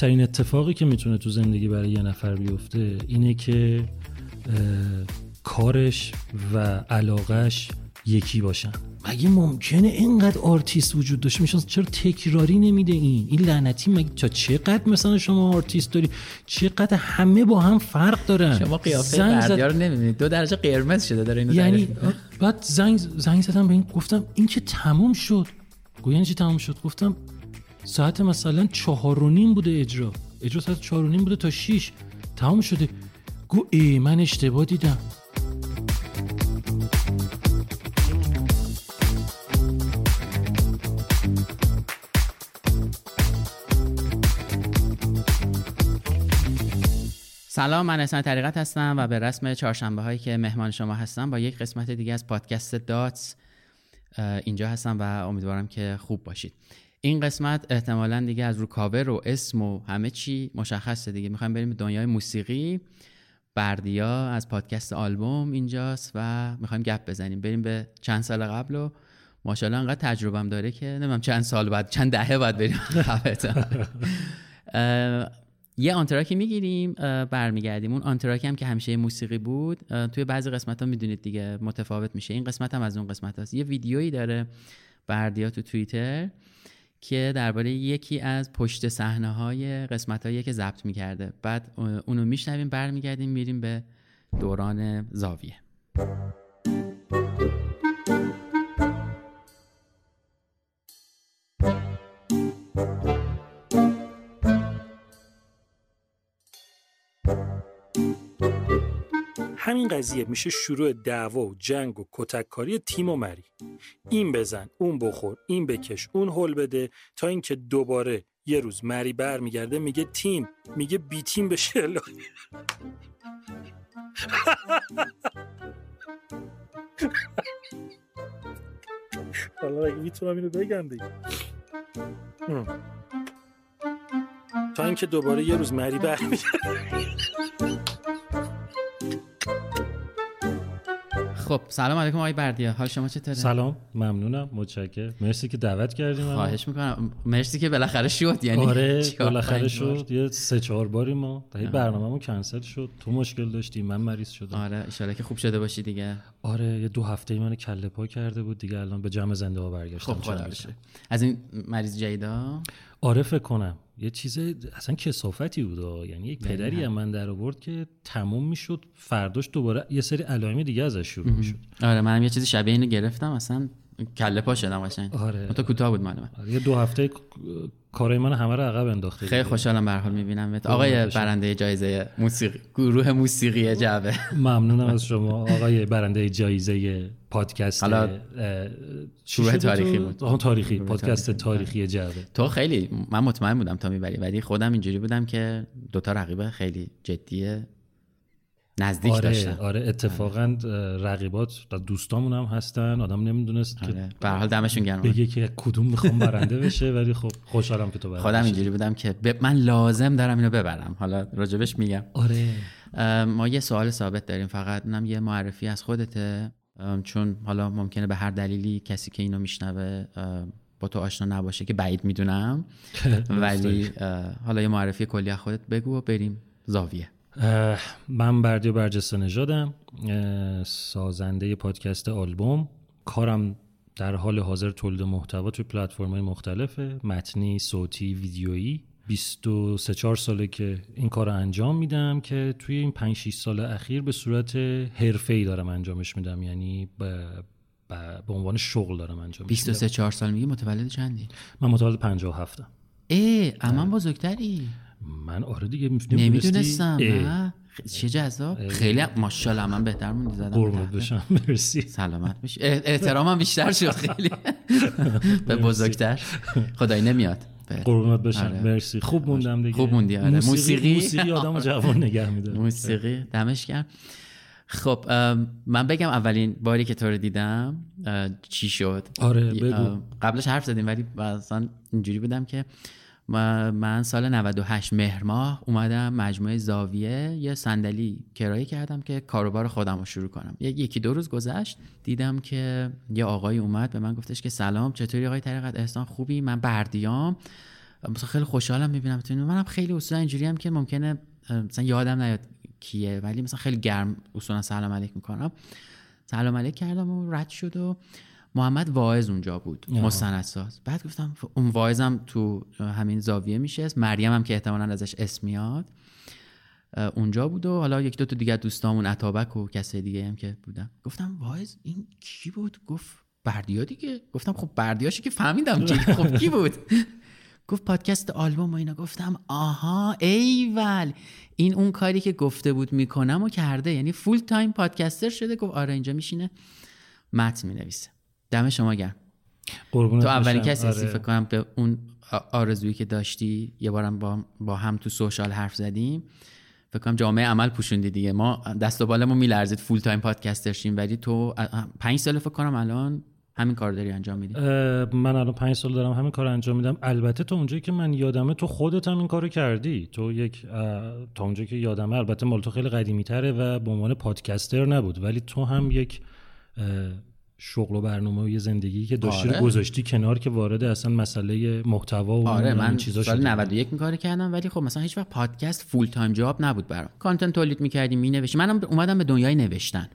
بهترین اتفاقی که می‌تونه تو زندگی برای یه نفر بیفته اینه که کارش و علاقش یکی باشن. مگه ممکنه اینقدر آرتیست وجود داشته میشه چرا تکراری نمیشه این؟ این لعنتی مگه تا چقدر مثلا شما آرتیست داری؟ چقدر همه با هم فرق دارن؟ شما قیافه زد... رو نمی‌بینید دو درجه قرمز شده داره اینو یعنی بعد زنگ زنگ زدم به این گفتم این که تموم شد. گویا چی تموم شد؟ گفتم ساعت مثلا چهار و نیم بوده اجرا. اجرا ساعت چهار و نیم بوده تا شیش. تموم شده. گو ای من اشتباه دیدم. سلام من احسان طریقت هستم و به رسم چهارشنبه هایی که مهمان شما هستم با یک قسمت دیگه از پادکست داتس. اینجا هستم و امیدوارم که خوب باشید. این قسمت احتمالا دیگه از رو کاور و اسم و همه چی مشخصه دیگه. می‌خوایم بریم دنیای موسیقی. بردیا از پادکست آلبوم اینجاست و می‌خوایم گپ بزنیم. بریم به چند سال قبل و ماشاءالله انقدر تجربم داره که نمیگم چند سال بعد چند دهه بعد بریم یه آنتراکی می‌گیریم برمیگردیم. اون آنتراک هم که همیشه موسیقی بود. توی بعضی قسمت ها می‌دونید دیگه متفاوت میشه. این قسمت هم از اون قسمت هست یه ویدیویی داره بردیا تو توییتر. که درباره یکی از پشت صحنه های قسمت هایی که ضبط می‌کرده. بعد اونو میشنویم برمیگردیم میریم به دوران زاویه. همین قضیه میشه شروع دعوا و جنگ و کتککاری تیم و مری. این بزن اون بخور این بکش اون هل بده تا اینکه دوباره یه روز مری برمیگرده میگه تیم میگه بی تیم بشه حالا اگه می‌تونم اینو بگم دیگه. تا اینکه دوباره یه روز مری برمیگرده. خب سلام علیکم آقای بردیا. حال شما چطوره؟ سلام ممنونم متشکرم. مرسی که دعوت کردیم خواهش می‌کنم. مرسی که بالاخره شد یعنی آره بالاخره شد. یه سه چهار باری ما. برنامه برنامه‌مون کنسل شد. تو مشکل داشتی من مریض شدم. آره ان که خوب شده باشی دیگه. آره یه دو هفته ای من کله پا کرده بود. دیگه الان به جمع زنده ها برگشتم. خب از این مریض جیدا آره فکر کنم. یه چیز اصلا کسافتی بود یعنی یک پدری هم من در آورد که تموم می‌شد. فرداش دوباره یه سری علائم دیگه ازش شروع می‌شد. آره منم یه چیزی شبیه اینو گرفتم. اصلا کله پا شدم قشنگ. آره. تو کوتاه بود مال من آره. یه دو هفته کارای من همه رو عقب انداخته خیلی خوشحالم به حال می‌بینم آقای برنده جایزه موسیقی گروه موسیقی جعبه. ممنونم از شما. آقای برنده جایزه پادکست حالا گروه تاریخی بود. تاریخی. پادکست تاریخی. جعبه. تو خیلی من مطمئن بودم تا می‌بری ولی خودم اینجوری بودم که دوتا رقیبه خیلی جدیه. نزدیک آره، داشتن. آره اتفاقا رقیبات دوستامون هم هستن. آدم نمی‌دونست آره. که به حال دمشون گرم. بگه که کدوم می‌خوام برنده بشه ولی خب خوشحالم که تو برنده خودم اینجوری بودم که من لازم دارم اینو ببرم. حالا راجبش میگم. آره. ما یه سوال ثابت داریم. فقط اونم یه معرفی از خودته. چون حالا ممکنه به هر دلیلی کسی که اینو میشنوه با تو آشنا نباشه که بعید می‌دونم. ولی حالا یه معرفی کلی از خودت بگو و بریم زاویه. من بردی برجسته نژادم سازنده پادکست آلبوم. کارم در حال حاضر تولید محتوا توی پلتفرم‌های مختلفه. متنی صوتی ویدیویی. 23 4 ساله که این کار رو انجام میدم که توی این 5 6 سال اخیر به صورت حرفه‌ای دارم انجامش میدم. یعنی به به عنوان شغل دارم انجام 23 4 سال میگی؟ متولد چندی؟ من متولد 57 ام ای اما بزرگتری. من آره دیگه نمی‌دونستم چه جذاب. خیلی ماشاءالله من بهتر موندی زدم قربونت بشم مرسی. سلامت بشی. احترامم بیشتر شد خیلی. به بزرگتر. خدای نمیاد. قربونت بشم. آره. مرسی. خوب موندم دیگه. خوب موندی آره. موسیقی موسیقی؟ آدمو جوان نگه میداره. موسیقی. دمش گرم. خب من بگم اولین باری که تو رو دیدم چی شد؟ آره بگو. قبلش حرف زدیم ولی اصلا اینجوری بودم که من سال 98 مهر ماه اومدم مجموعه زاویه یه صندلی کرایه کردم که کاروبار خودم رو شروع کنم. یکی دو روز گذشت دیدم که یه آقای اومد به من گفتش که سلام چطوری آقای طریقت؟ احسان خوبی؟ من بردیام. مثلا خیلی خوشحالم می‌بینم منم خیلی اصولا اینجوری هم که ممکنه مثلا یادم نیاد کیه ولی مثلا خیلی گرم اصولا سلام علیک می‌کنم. سلام علیک کردم و رد شد و محمد واعظ اونجا بود مستندساز. بعد گفتم اون واعظم تو همین زاویه میشه مریم هم که احتمالا ازش اسم میاد. اونجا بود و حالا یک دو تا دیگه دوستامون عطابک و کسی دیگه هم که بودن. گفتم واعظ این کی بود؟ گفت بردیا دیگه. گفتم خب بردیاشی که فهمیدم کی. خب کی بود؟ گفت پادکست آلبوم و اینا. گفتم آها ایول. این اون کاری که گفته بود می‌کنم و کرده. یعنی full time podcaster شده. گفت آره اینجا میشینه. متن می‌نویسه. دم شما گرم. تو اولین کسی هستی آره. فکر کنم به اون آرزویی که داشتی یه بارم با, با هم تو social حرف زدیم. فکر کنم جامه عمل پوشوندی دیگه. ما دست و بالمون میلرزید full time podcaster شیم ولی تو پنج سال فکر کنم الان همین کار داری انجام میدی. من الان پنج سال دارم همین کار انجام میدم. البته تا اونجایی که من یادمه تو خودت هم این کارو کردی. تو یک تا اونجایی که یادمه البته مال تو خیلی قدیمی تره و به عنوان پادکستر نبود. ولی تو هم یک شغل و برنامه و یه زندگی که داشتی آره. رو گذاشتی کنار که وارد اصلا مسئله محتوا و آره من چیزا سال 91 این کار کردم ولی خب مثلا هیچ وقت پادکست full time job نبود برام. content تولید می‌کردیم مینوشتم منم اومدم به دنیای نوشتن.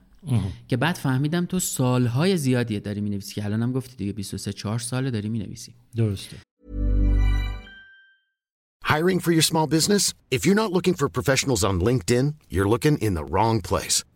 که بعد فهمیدم تو سالهای زیادی داری می‌نویسی که الانم گفتی دیگه 23 4 ساله داری می‌نویسی. درسته. Hiring for your small business? If you're not looking for professionals on LinkedIn, you're looking in the wrong place.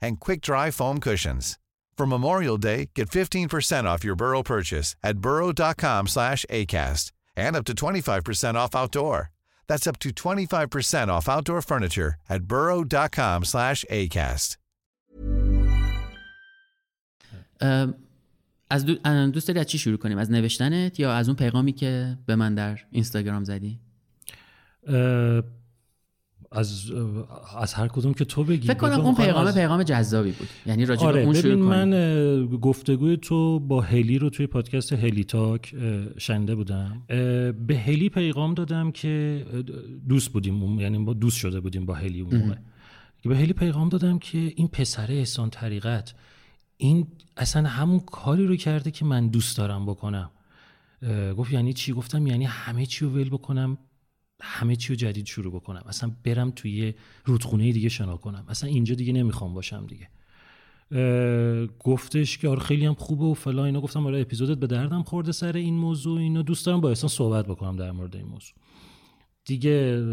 and quick-dry foam cushions. For Memorial Day, get 15% off your Burrow purchase at burrow.com slash ACAST and up to 25% off outdoor. That's up to 25% off outdoor furniture at burrow.com slash ACAST. از دوست داری از چی شروع کنیم؟ از نوشتنت یا از اون پیغامی که به من در اینستاگرام زدی؟ از از هر کدوم که تو بگی فکر کنم اون پیغام پیغام جذابی بود. یعنی راجع آره اون شروع من گفتگوی تو با هلی رو توی پادکست هلی تاک شنده بودم. به هلی پیغام دادم که دوست بودیم یعنی با دوست شده بودیم با هلی اون موقع. به هلی پیغام دادم که این پسره احسان طریقت این اصلا همون کاری رو کرده که من دوست دارم بکنم. گفت یعنی چی؟ گفتم یعنی همه چی رو ول بکنم. همه چی رو جدید شروع بکنم. اصلا برم توی رودخونه دیگه شنا کنم. اصلا اینجا دیگه نمی‌خوام باشم دیگه. گفتش که آره خیلی هم خوبه و فلا اینا. گفتم آره اپیزودت به دردم خورده سر این موضوع اینا. دوست دارم با احسان صحبت بکنم در مورد این موضوع. دیگه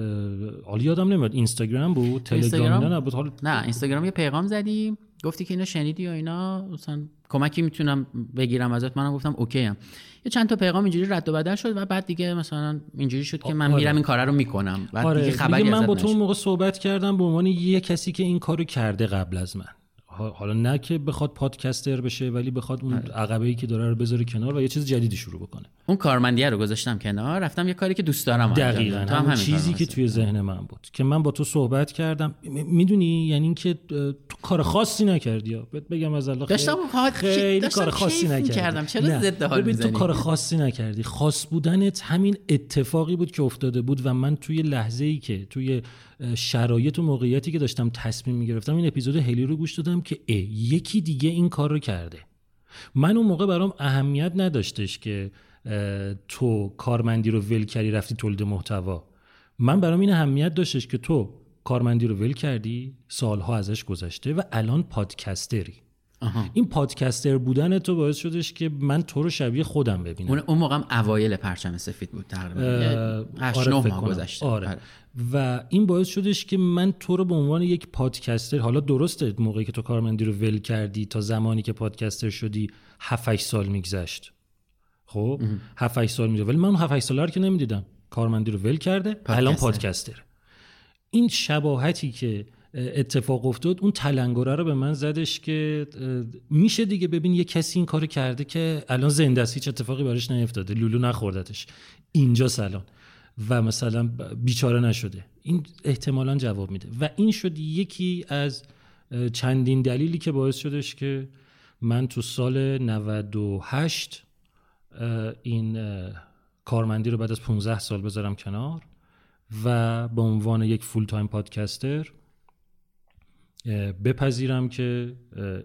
حالا یادم نمیاد اینستاگرام بود تلگرام نه بود نه اینستاگرام یه پیغام زدی گفتی که اینو شنیدی و اینا مثلا کمکی می‌تونم بگیرم ازت منم گفتم اوکی هم. یه چند تا پیغام اینجوری رد و بدل شد و بعد دیگه مثلا اینجوری شد که من آره. میرم این کارا رو می‌کنم بعد آره. دیگه خبری من با تو موقع صحبت کردم به عنوان یه کسی که این کارو کرده قبل از من حالا نه که بخواد پادکستر بشه ولی بخواد اون آره. عقبه ای که داره رو بذاره کنار و یه چیز جدیدی شروع بکنه. اون کارمندیه رو گذاشتم کنار رفتم یه کاری که دوست دارم دقیقاً. هم همین چیزی که توی ذهن من بود که من با تو صحبت کردم. می‌دونی؟ یعنی اینکه تو کار خاصی نکردی یا؟ بگم از الله داشتم خیلی کار خاصی نکردم چرا ضد حال تو کار خاصی نکردی. خاص بودنت همین اتفاقی بود که افتاده بود و من توی لحظه ای که توی شرایط و موقعیتی که داشتم تصمیم می‌گرفتم این اپیزود هلی رو گوش دادم که ای یکی دیگه این کار رو کرده. من اون موقع برام اهمیت نداشتش که تو کارمندی رو ول کردی رفتی تولید محتوا. من برام این اهمیت داشتش که تو کارمندی رو ول کردی سالها ازش گذشته و الان پادکستری. آها. این پادکستر بودن تو باعث شدش که من تو رو شبیه خودم ببینم. اون اون موقع هم اوایل پرچم سفید بود تقریبا. اه، هشت آره، نه فکر ماه. گذشته. آره. آره. و این باعث شدش که من تو رو به عنوان یک پادکستر حالا درسته موقعی که تو کارمندی رو ول کردی تا زمانی که پادکستر شدی 7 صال میگذشت. خب؟ 7 سال میگذشت. ولی من اون 7 ساله رو که نمی‌دیدم. کارمندی رو ول کرده الان پادکستر. این شباهتی که اتفاق افتاد. اون تلنگره رو به من زدش که میشه دیگه ببین یه کسی این کارو کرده که الان زنده است هیچ اتفاقی براش نیفتاده. لولو نخوردتش. اینجا الان و مثلا بیچاره نشده. این احتمالا جواب میده. و این شد یکی از چندین دلیلی که باعث شدش که من تو سال 98 اه، این کارمندی رو بعد از 15 سال بذارم کنار و به عنوان یک full time podcaster بپذیرم که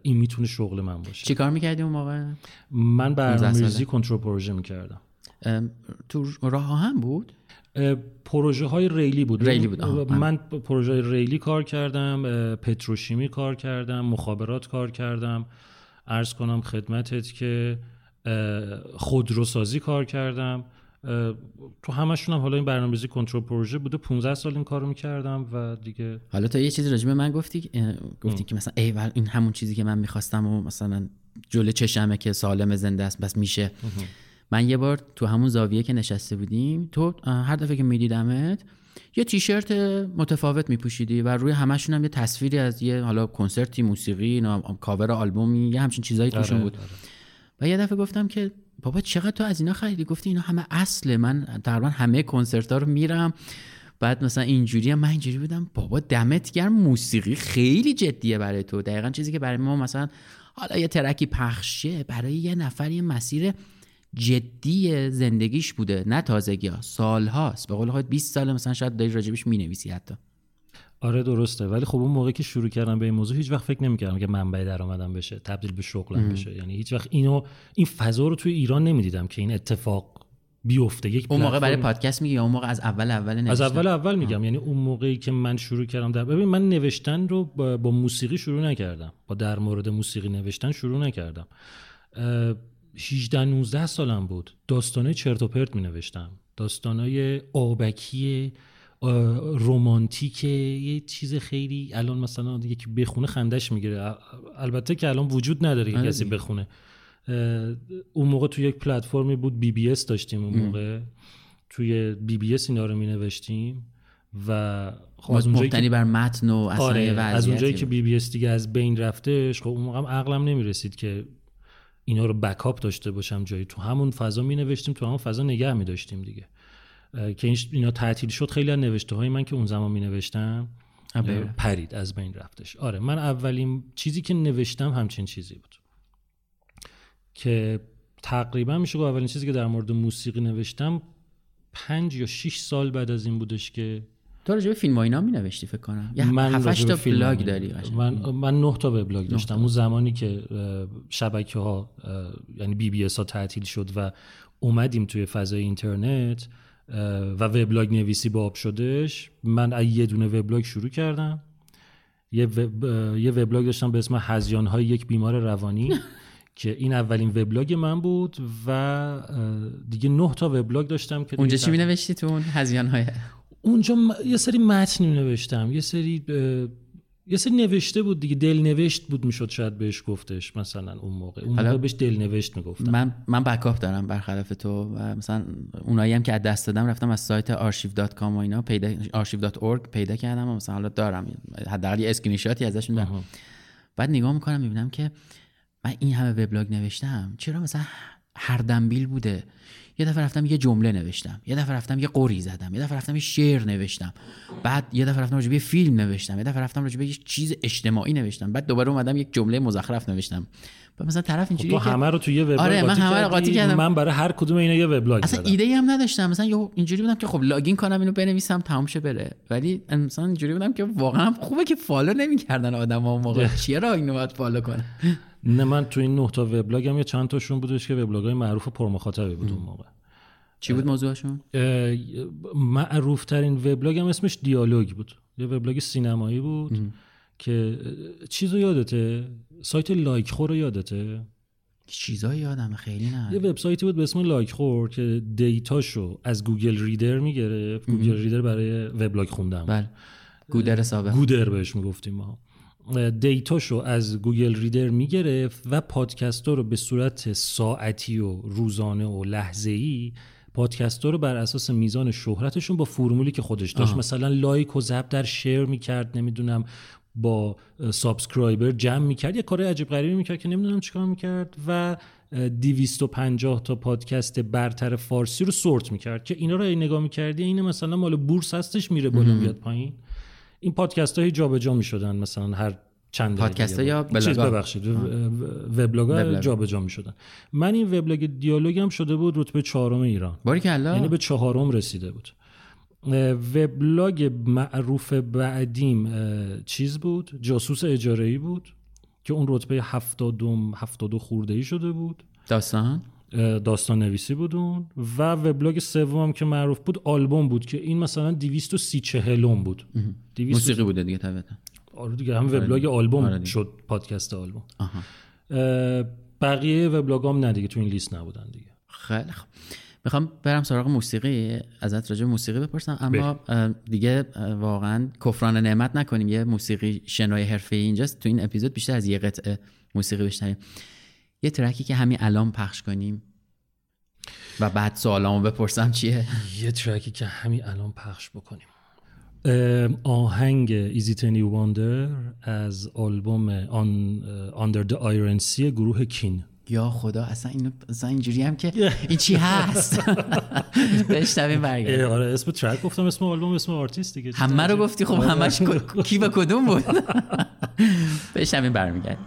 این می‌تونه شغل من باشه. چی کار می‌کردی اون موقع؟ من 15 برنامه‌ریزی. کنترل پروژه می‌کردم. تو راه هم بود؟ پروژه های ریلی بود. ریلی بود، من پروژه های ریلی کار کردم پتروشیمی کار کردم مخابرات کار کردم. ارز کنم خدمتت که خودروسازی کار کردم. تو همشون هم حالا این برنامه‌ریزی کنترل پروژه بوده. 15 سال این کارو می‌کردم و دیگه حالا تو یه چیزی راجع به من گفتی گفتی که مثلا ای ول این همون چیزی که من می‌خواستم و مثلا جلو چشمه که سالم زنده است بس میشه. من یه بار تو همون زاویه که نشسته بودیم تو هر دفعه که میدیدمت یه تیشرت متفاوت میپوشیدی و روی همشون هم یه تصویری از یه حالا کنسرتی موسیقی کاور آلبومی یه همچین چیزایی توشون آره، بود و یه دفعه گفتم که بابا چقدر تو از اینا خریدی؟ گفتی اینا همه اصله. من تقریبا همه کنسرت ها رو میرم. بعد مثلا اینجوری هم من اینجوری بودم. بابا دمت گرم موسیقی خیلی جدیه برای تو. دقیقا چیزی که برای ما مثلا حالا یه ترکی پخشه برای یه نفر یه مسیر جدی زندگیش بوده. نه تازگی ها سالهاست. به قول خودت 20 سال مثلا شاید داری راجبش می‌نویسی حتی. آره درسته. ولی خب اون موقعی که شروع کردم به این موضوع هیچ وقت فکر نمی‌کردم که منبع درآمدم بشه تبدیل به شغلم بشه. یعنی هیچ وقت اینو این فضا رو توی ایران نمی‌دیدم که این اتفاق بیفته. یک اون موقع برای پادکست میگی یا اون موقع از اول اول از نوشتن؟ اول اول میگم. یعنی اون موقعی که من شروع کردم در ببین من نوشتن رو با, با موسیقی شروع نکردم. با در مورد موسیقی نوشتن شروع نکردم. اه، 18 19 سالم بود. داستانای چرت و پرت می نوشتم داستانای آبکی اه، رمانتیک یه چیز خیلی الان مثلا یکی بخونه خندش می‌گیره. البته که الان وجود نداره که آره کسی. بخونه اون موقع تو یک پلتفرمی بود BBS داشتیم اون موقع. توی BBS اینا رو می نوشتیم و خب از اونجایی که بر متن و آره از اونجایی که. BBS دیگه از بین رفتش خب اون موقع هم عقلم نمی رسید که اینا رو بکاپ داشته باشم جایی. تو همون فضا می نوشتیم تو همون فضا نگه می داشتیم دیگه. که این اینا تعطیل شد خیلی از نوشته های من که اون زمان می نوشتم بله. پرید از بین رفتش. آره من اولین چیزی که نوشتم همچین چیزی بود. که تقریبا میشه گفت اولین چیزی که در مورد موسیقی نوشتم پنج یا شش سال بعد از این بودش که تو راجع به فیلم و اینا می نوشتی فکر کنم؟ من تا بلاگ داری. من من نه تا وبلاگ داشتم. اون زمانی که شبکه ها یعنی BBS ها تعطیل شد و اومدیم توی فضای اینترنت و وبلاگ نویسی باب شدش من از یه دونه وبلاگ شروع کردم. یه, وبلاگ داشتم به اسم هذیان های یک بیمار روانی که این اولین وبلاگ من بود و دیگه نه تا وبلاگ داشتم که اونجا چی می نوشتی تو اون هذیان های اونجا م- یه سری متن نوشتم یه سری یه سری نوشته بود دیگه دل نوشت بود می‌شد شاید بهش گفتش مثلا اون موقع. اون موقع بهش دل نوشت می‌گفتم من من backup دارم برخلاف تو و مثلا اونایی هم که از دست دادم رفتم از سایت archive.com و اینا پیدا archive.org پیدا کردم و مثلا حالا دارم. حداقل یه اسکرین شاتی ازشون دارم بعد نگاه می‌کنم می‌بینم که من این همه وبلاگ نوشتم چرا مثلا هردمبیل بوده؟ یه دفعه رفتم یه جمله نوشتم یه دفعه رفتم یه غری زدم یه دفعه رفتم یه شعر نوشتم بعد یه دفعه رفتم راجع به یه فیلم نوشتم یه دفعه رفتم راجع به یه چیز اجتماعی نوشتم بعد دوباره اومدم یک جمله مزخرف نوشتم. بعد مثلا طرف خب اینجوری تو همه رو تو یه وبلاگ آره، من همه رو قاطی کردم. من برای هر کدوم اینا یه وبلاگ اصلا ایده ای هم نداشتم. مثلا اینجوری بودم که خب login کنم اینو بنویسم تمام شه بره. ولی مثلا اینجوری بودم که واقعا خوبه که follow نمی‌کردن آدم اون موقع. چرا اینو باید follow کنه نه من تو این نه تا وبلاگم یه چند تاشون بودش که وبلاگ های معروف و پرمخاطبی بود اون موقع. چی بود موضوعشون؟ معروف ترین وبلاگم اسمش دیالوگ بود. یه وبلاگ سینمایی بود که اه، چیزو یادته؟ سایت لایک خور رو یادته؟ چیزایی یادم خیلی نه. یه وبسایتی بود به اسم لایک خور که data شو از Google Reader می‌گرفت. Google Reader برای وبلاگ خوندن بود. بله. گودر سابق. گودر بهش می‌گفتیم ما. دیتاشو از گوگل ریدر می‌گرفت و پادکست رو به صورت ساعتی و روزانه و لحظه ای پادکست رو بر اساس میزان شهرتشون با فرمولی که خودش داشت. آها. مثلا like و ضرب در share می‌کرد نمی‌دونم با subscriber جمع می‌کرد. یه کار عجیب غریبی می‌کرد که نمی‌دونم چیکار می‌کرد و اه، 250 تا پادکست برتر فارسی رو sort می‌کرد که اینا رو اگه نگاه می‌کردی این مثلا مال بورس هستش میره بالا میاد پایین. این پادکست های جابجا می‌شدن مثلا هر چند پادکست یا. چیز؟ ببخشید وبلاگ. ها. جابجا می‌شدن. من این وبلاگ دیالوگ هم شده بود رتبه چهارم ایران. باری یعنی به چهارم رسیده بود. وبلاگ معروف بعدیم چیز بود؟ جاسوس اجاره ای بود که اون رتبه هفتادم هفتاد خورده ای شده بود. داستان؟ داستان نویسی بود اون و وبلاگ سوم که معروف بود آلبوم بود که این مثلا 230 چهلم بود. 200 موسیقی بوده دیگه طبیعتا. آره دیگه هم وبلاگ آلبوم آره. شد پادکست آلبوم. آها. بقیه وبلاگام نه دیگه تو این لیست نبودن دیگه. خیلی خوب. می‌خوام برم سراغ موسیقی ازت راجع موسیقی بپرسم. اما اه، دیگه واقعا کفران نعمت نکنیم یه موسیقی شنای حرفه اینجاست. تو این اپیزود بیشتر از یه قطعه موسیقی بشنویم. یه ترکی که همین الان پخش کنیم. و بعد سوالامو بپرسم چیه؟ یه track ی که همین الان پخش بکنیم. آهنگ Easy Tiny Wonder از آلبوم آن Under the Iron Sea گروه Keane. یا خدا اصلا اینو اصلا اینجوری هم که این چی هست؟ بشنویم برگرد. اه، آره اسم track گفتم اسم آلبوم اسم آرتیست دیگه. همه رو گفتی؟ خب همش ک- کی به کدوم بود؟ بشنویم برمیگرد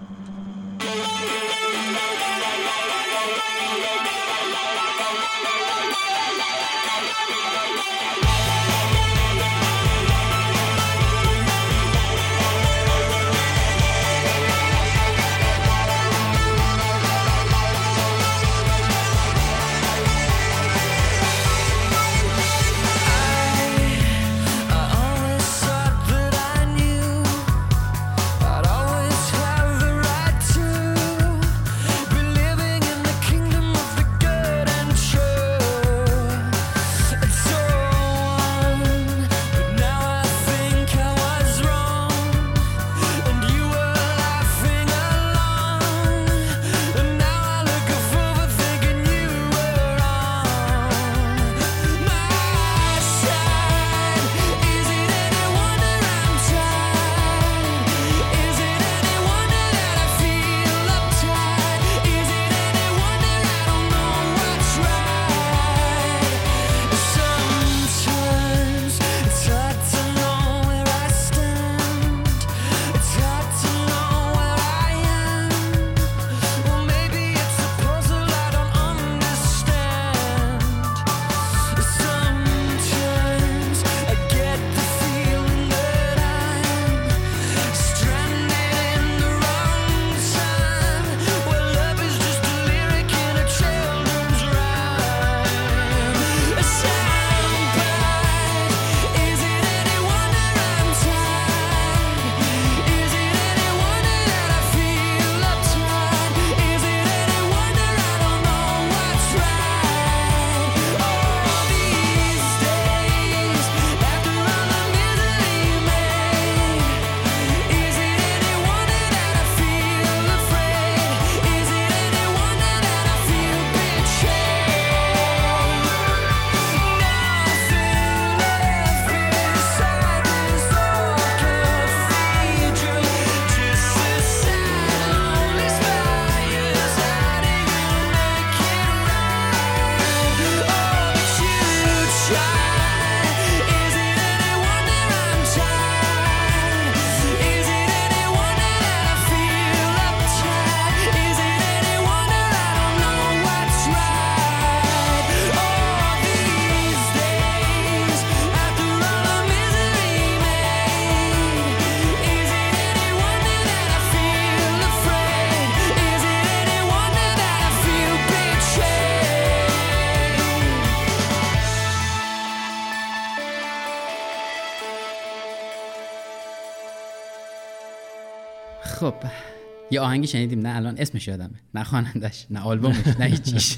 یه آهنگی شنیدیم نه الان اسمش یادمه. نه خوانندش نه آلبومش نه هیچیش.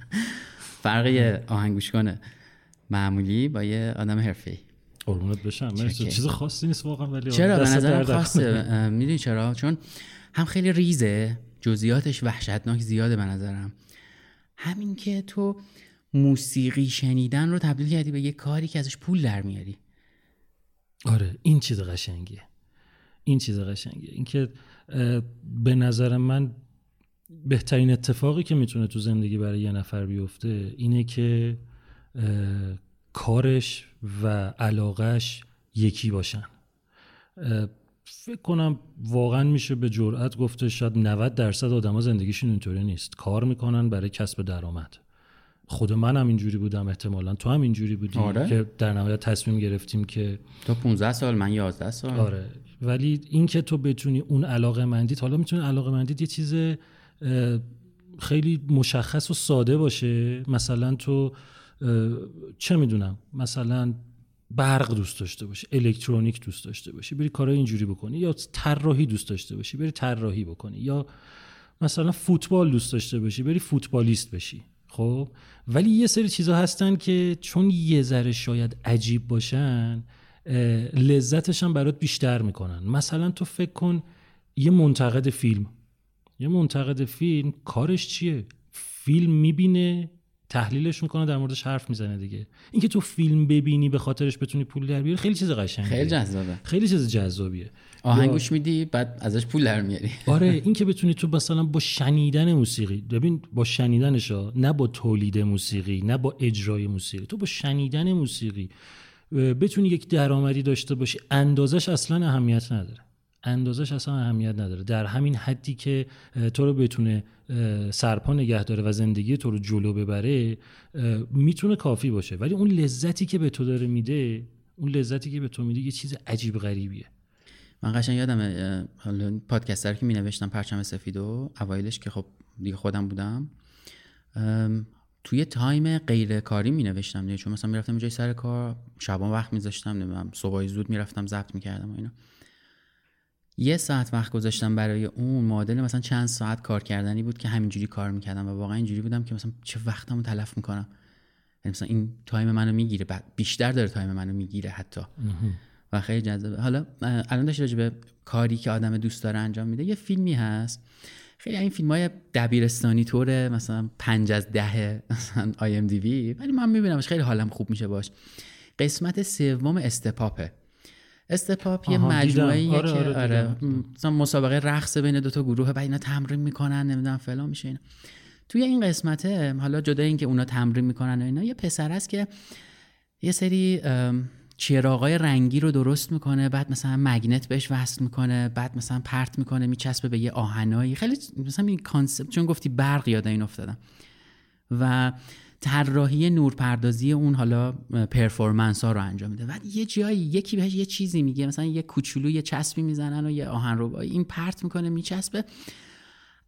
فرق یه آهنگ گوش کنه. معمولی با یه آدم حرفه‌ای. قربونت بشم. چیز خاصی نیست واقعا ولی چرا؟ به نظرم درد خاصه. می‌دونی چرا؟ چون هم خیلی ریزه. جزئیاتش وحشتناک زیاده به نظرم. همین که تو موسیقی شنیدن رو تبدیل کردی به یه کاری که ازش پول در میاری. آره این چیز قشنگیه. این چیز قشنگیه. اینکه به نظر من بهترین اتفاقی که می‌تونه تو زندگی برای یه نفر بیفته اینه که کارش و علاقش یکی باشن. فکر کنم واقعا میشه به جرئت گفته شاید 90 درصد آدما زندگیشون اینطوری نیست. کار می‌کنن برای کسب درآمد. خود من هم اینجوری بودم احتمالا. تو هم اینجوری بودی آره. که در نهایت تصمیم گرفتیم که تو 15 سال من 11 سال. آره. ولی اینکه تو بتونی اون علاقه مندیت حالا می‌تونه علاقه مندیت یه چیز خیلی مشخص و ساده باشه. مثلا تو چه می‌دونم مثلا برق دوست داشته باشی الکترونیک دوست داشته باشی بری کارهای اینجوری بکنی یا طراحی دوست داشته باشی بری طراحی بکنی یا مثلا فوتبال دوست داشته باشی بری فوتبالیست بشی. خب؟ ولی یه سری چیزا هستن که چون یه ذره شاید عجیب باشن لذتش هم برات بیشتر می‌کنن. مثلا تو فکر کن یه منتقد فیلم. یه منتقد فیلم کارش چیه؟ فیلم می‌بینه تحلیلش می‌کنه در موردش حرف می‌زنه دیگه. اینکه تو فیلم ببینی به خاطرش بتونی پول در بیاری خیلی چیز قشنگیه. خیلی جذابه. خیلی چیز جذابیه. آهنگ یا- میدی بعد ازش پول در میاری. آره این که بتونی تو مثلا با شنیدن موسیقی ببین با شنیدنش نه با تولید موسیقی نه با اجرای موسیقی. تو با شنیدن موسیقی بتونی یک درآمدی داشته باشی اندازش اصلا اهمیت نداره. اندازش اصلا اهمیت نداره. در همین حدی که تو رو بتونه سرپا نگه داره و زندگی تو رو جلو ببره می‌تونه کافی باشه. ولی اون لذتی که به تو داره میده اون لذتی که به تو میده یه چیز عجیب غریبیه. من قشنگ حالا پادکستر که می نوشتم پرچم سفیدو اوایلش که خب دیگه خودم بودم توی time غیر کاری می نوشتم دیگه چون مثلا می‌رفتم جای سر کار شبان وقت میذاشتم نمی‌دونم صبحای زود می‌رفتم ضبط می‌کردم و اینا. یه ساعت وقت گذاشتم برای اون معادل مثلا چند ساعت کار کردنی بود که همینجوری کار می‌کردم و واقعا اینجوری بودم که مثلا چه وقتمو تلف می‌کنم. یعنی مثلا این time منو می‌گیره بیشتر داره time منو می‌گیره حتی. و خیلی جذابه حالا الان داشت راجع به کاری که آدم دوست داره انجام میده یه فیلمی هست. خیلی این فیلم های دبیرستانی طوره مثلا پنج از ده مثلا IMDb ولی من میبینمش خیلی حالم خوب میشه باش قسمت سوم Step Up ه Step Up یه مجموعه دیدم. آره، که آره، آره. مثلا مسابقه رقص بین دو تا گروه بعد اینا تمرین می‌کنن نمی‌دونم فلان میشه اینا توی این قسمته حالا جدا اینکه اونا تمرین می‌کنن و اینا یه پسر است که یه سری چراغای رنگی رو درست می‌کنه بعد مثلا magnet بهش وصل می‌کنه بعد مثلا پرت می‌کنه میچسبه به یه آهنایی. خیلی مثلا این concept چون گفتی برق یاد این افتادم. و طراحی نورپردازی اون حالا پرفورمنس ها رو انجام میده. و یه جایی یکی بهش یه چیزی میگه مثلا یه کوچولو یه چسبی می‌زنن و یه آهن رو این پرت می‌کنه میچسبه.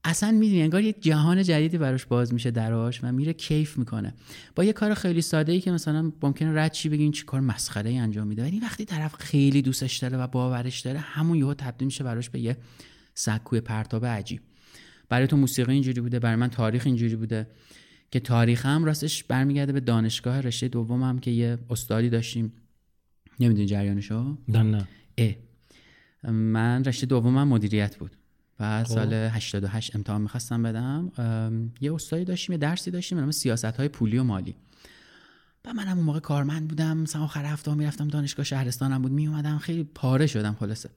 اصلا می‌دونی انگار یه جهان جدیدی براش باز میشه دراش و میره کیف می‌کنه. با یه کار خیلی ساده ای که مثلا ممکنه رد چی بگین چی کار مسخره ای انجام میده. ولی وقتی طرف خیلی دوستش داره و باورش داره همون یهو تبدیل میشه براش به یه سکوی پرتاب عجیب. برای تو موسیقی اینجوری بوده برای من تاریخ اینجوری بوده که تاریخ هم راستش برمیگرده به دانشگاه رشته دوم هم که یه استادی داشتیم. نمی‌دونی جریانشو؟ نه نه. اه. من رشته دومم مدیریت بود. و سال 88 امتحان می‌خواستم بدم یه استادی داشتیم یه درسی داشتیم به نام سیاست های پولی و مالی و منم اون موقع کارمند بودم مثلا آخر هفته می‌رفتم دانشگاه شهرستانم بود میومدم خیلی پاره شدم خلاصه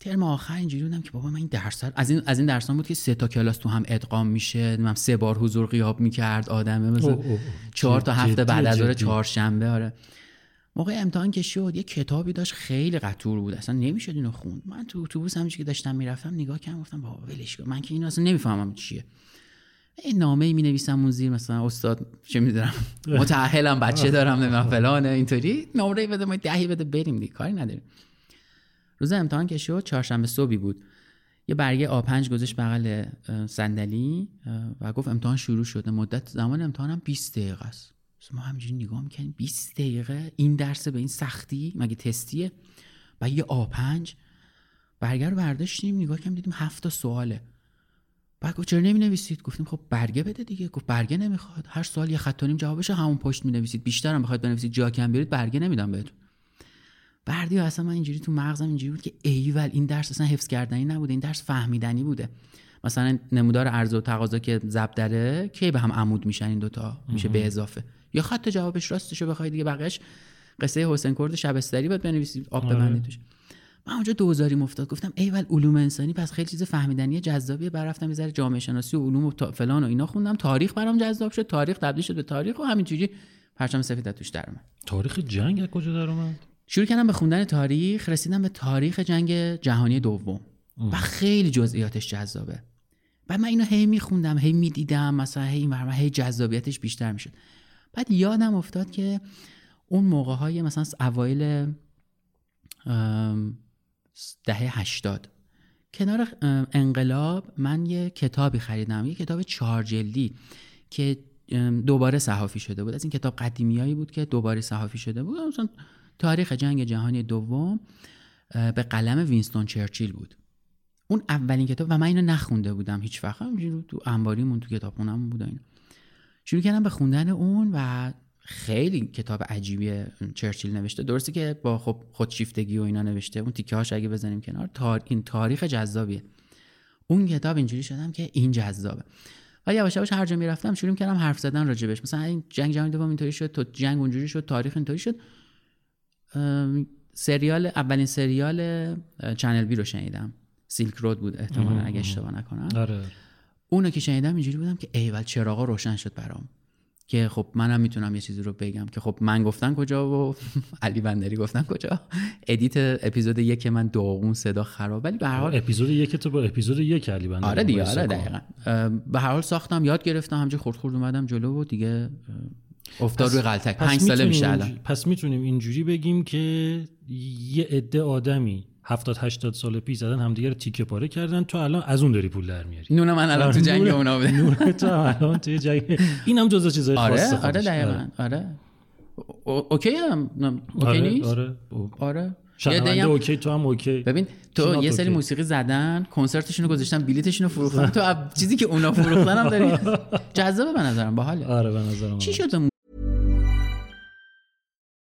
ترم آخر اینجوری بودم که بابا من این درس از این از این درسان بود که سه تا کلاس تو هم ادغام میشه من سه بار حضور غیاب می‌کرد آدمه مثلا. چهار تا هفته بعد از ظهر. چهارشنبه آره موقع امتحان که شد یه کتابی داشت خیلی قطور بود. اصلا نمی‌شد اینو خوند. من تو اتوبوس همینجوری که داشتم می‌رفتم نگاه کردم گفتم بابا ولش کن. من که اینو اصلا نمی‌فهمم چیه. این نامه ای می نویسم اون زیر مثلا استاد چه می‌دونم متأهلم بچه دارم نمی‌دونم فلانه اینطوری. نمره بده ما دهی بده بریم دیگه کاری نداریم. روز امتحان که شد چهارشنبه صبحی بود. یه برگه آ5 گذاشت بغل صندلی و گفت امتحان شروع شده. مدت زمان امتحانم 20 دقیقه است. ما همینجوری نگاه می‌کنیم 20 دقیقه این درس به این سختی مگه تستیه؟ و یه آ5 برگه رو برداشتیم نگاه کردیم دیدیم هفت تا سواله. بعد گفت چرا نمی نویسید گفتیم خب برگه بده دیگه. گفت برگه نمی‌خواد. هر سوال یه خط و نیم جوابش همون پشت می نویسید بیشتر هم بخواید بنویسید جا کم بیارید برگه نمیدم بهتون. بردی اصلا من اینجوری تو مغزم اینجوری بود که ایول این درس اصلا حفظ کردنی نبوده این درس فهمیدنی بوده. مثلا نمودار عرضه و تقاضا که ضرب داره کی به هم عمود میشن این دوتا؟ میشه به اضافه. یا خط جوابش راستشو بخواید دیگه بقیش قصه حسین کرد شبستری باید بنویسید آب ببندید توش. من اونجا دوزاری مفتاد گفتم ایول علوم انسانی پس خیلی چیز فهمیدنی جذابیه. برفتم یه ذره جامعه شناسی و علوم و فلان و اینا خوندم. تاریخ برام جذاب شد. تاریخ تبدیل شد به تاریخ و همینجوری پرچم سفید توش در اومد. تاریخ جنگ از کجا در اومد؟ شروع کردم به خوندن تاریخ رسیدم به تاریخ جنگ جهانی دوم. و خیلی جزئیاتش جذابه. بعد من اینو هی میخوندم هی می‌دیدم مثلا هی این هی جذابیتش بیشتر می‌شد. بعد یادم افتاد که اون موقع های مثلا اوایل دهه هشتاد کنار انقلاب من یه کتابی خریدم یه کتاب چهار جلدی که دوباره صحافی شده بود. از این کتاب قدیمیایی بود که دوباره صحافی شده بود. مثلا تاریخ جنگ جهانی دوم به قلم وینستون چرچیل بود. اون اولین کتاب و من اینو نخونده بودم هیچ وقت تو انباریمون تو کتابخونه‌مون بود اینو شروع کردم به خوندن اون و خیلی کتاب عجیبی چرچیل نوشته. درسته که با خب خودشیفتگی و اینا نوشته. اون تیکه هاش اگه بزنیم کنار تار... این تاریخ جذابیه. اون کتاب اینجوری شدم که این جذابه. و یواش یواش هر جا می‌رفتم شروع کردم حرف زدن راجبش مثلا این جنگ جهانی دوم اینطوری شد تو جنگ اونجوری شد تاریخ اینطوری شد. سریال اولین سریال چنل بی رو شنیدم. سیلک رود بود احتمالا اگه اشتباه نکنم. آره. اونو که شنیدم اینجوری بودم که ایول چراغا روشن شد برام. که خب منم می‌تونم یه چیزی رو بگم که خب من گفتن کجا و علی بندری گفتن کجا. ادیت اپیزود یک من داغون صدا خراب. ولی به هر حال اپیزود یک تو با اپیزود یک علی بندری آره دیگه آره دقیقاً. به هر حال ساختم یاد گرفتم همینجوری خورد خورد اومدم جلو و دیگه افتاد روی غلطک. پنج ساله میشه الان. پس می‌تونیم اینجوری بگیم که یه عده آدمی 70 80 سال پیش زدن همدیگه رو تیکه پاره کردن. تو الان از اون داری پول در میاری. نون من الان تو جنگ اونا بوده نون تو الان تو جنگ. اینم جزء چیزای آره خاصه آره دقیقاً آره. اوکی هم اوکی نیست؟ آره. آره. شنونده اوکی تو هم اوکی. ببین تو یه سری موسیقی زدن کنسرتشون رو گذاشتن بلیتشون رو فروختن. تو چیزی که اونا فروختن هم داری. جذابه به نظرم باحاله. آره به نظرم چی شد؟